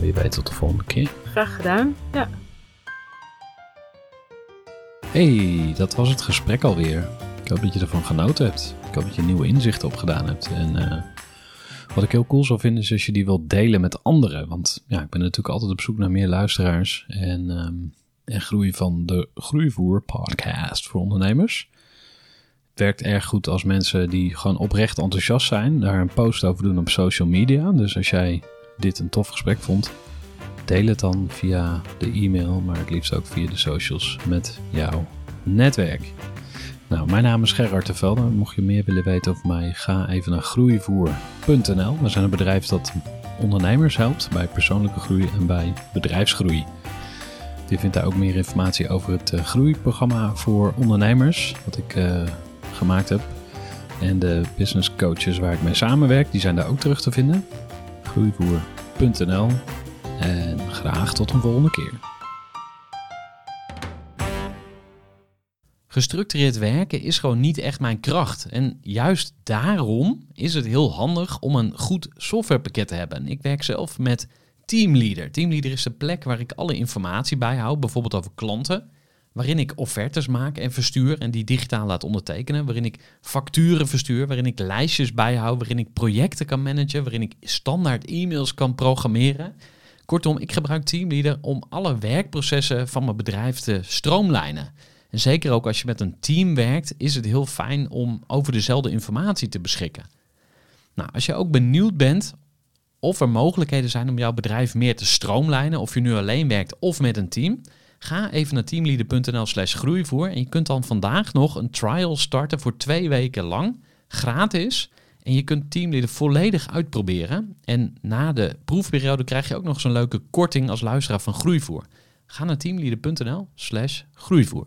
wie weet tot de volgende keer. Graag gedaan, ja. Hey, dat was het gesprek alweer. Ik hoop dat je ervan genoten hebt. Ik hoop dat je nieuwe inzichten opgedaan hebt. En uh, wat ik heel cool zou vinden is als je die wilt delen met anderen. Want ja, ik ben natuurlijk altijd op zoek naar meer luisteraars. En, um, en groei van de Groeivoer podcast voor ondernemers. Het werkt erg goed als mensen die gewoon oprecht enthousiast zijn. Daar een post over doen op social media. Dus als jij dit een tof gesprek vond, deel het dan via de e-mail. Maar het liefst ook via de socials met jouw netwerk. Nou, mijn naam is Gerard de Velde. Mocht je meer willen weten over mij, ga even naar groeivoer.nl. We zijn een bedrijf dat ondernemers helpt bij persoonlijke groei en bij bedrijfsgroei. Je vindt daar ook meer informatie over het uh, groeiprogramma voor ondernemers, wat ik uh, gemaakt heb. En de business coaches waar ik mee samenwerk, die zijn daar ook terug te vinden. Groeivoer.nl. En graag tot een volgende keer. Gestructureerd werken is gewoon niet echt mijn kracht. En juist daarom is het heel handig om een goed softwarepakket te hebben. Ik werk zelf met Teamleader. Teamleader is de plek waar ik alle informatie bijhoud, bijvoorbeeld over klanten. Waarin ik offertes maak en verstuur en die digitaal laat ondertekenen. Waarin ik facturen verstuur, waarin ik lijstjes bijhoud, waarin ik projecten kan managen, waarin ik standaard e-mails kan programmeren. Kortom, ik gebruik Teamleader om alle werkprocessen van mijn bedrijf te stroomlijnen. En zeker ook als je met een team werkt, is het heel fijn om over dezelfde informatie te beschikken. Nou, als je ook benieuwd bent of er mogelijkheden zijn om jouw bedrijf meer te stroomlijnen, of je nu alleen werkt of met een team, ga even naar teamleader.nl/slash groeivoer en je kunt dan vandaag nog een trial starten voor twee weken lang, gratis. En je kunt Teamleader volledig uitproberen. En na de proefperiode krijg je ook nog zo'n leuke korting als luisteraar van Groeivoer. Ga naar teamleader.nl/slash groeivoer.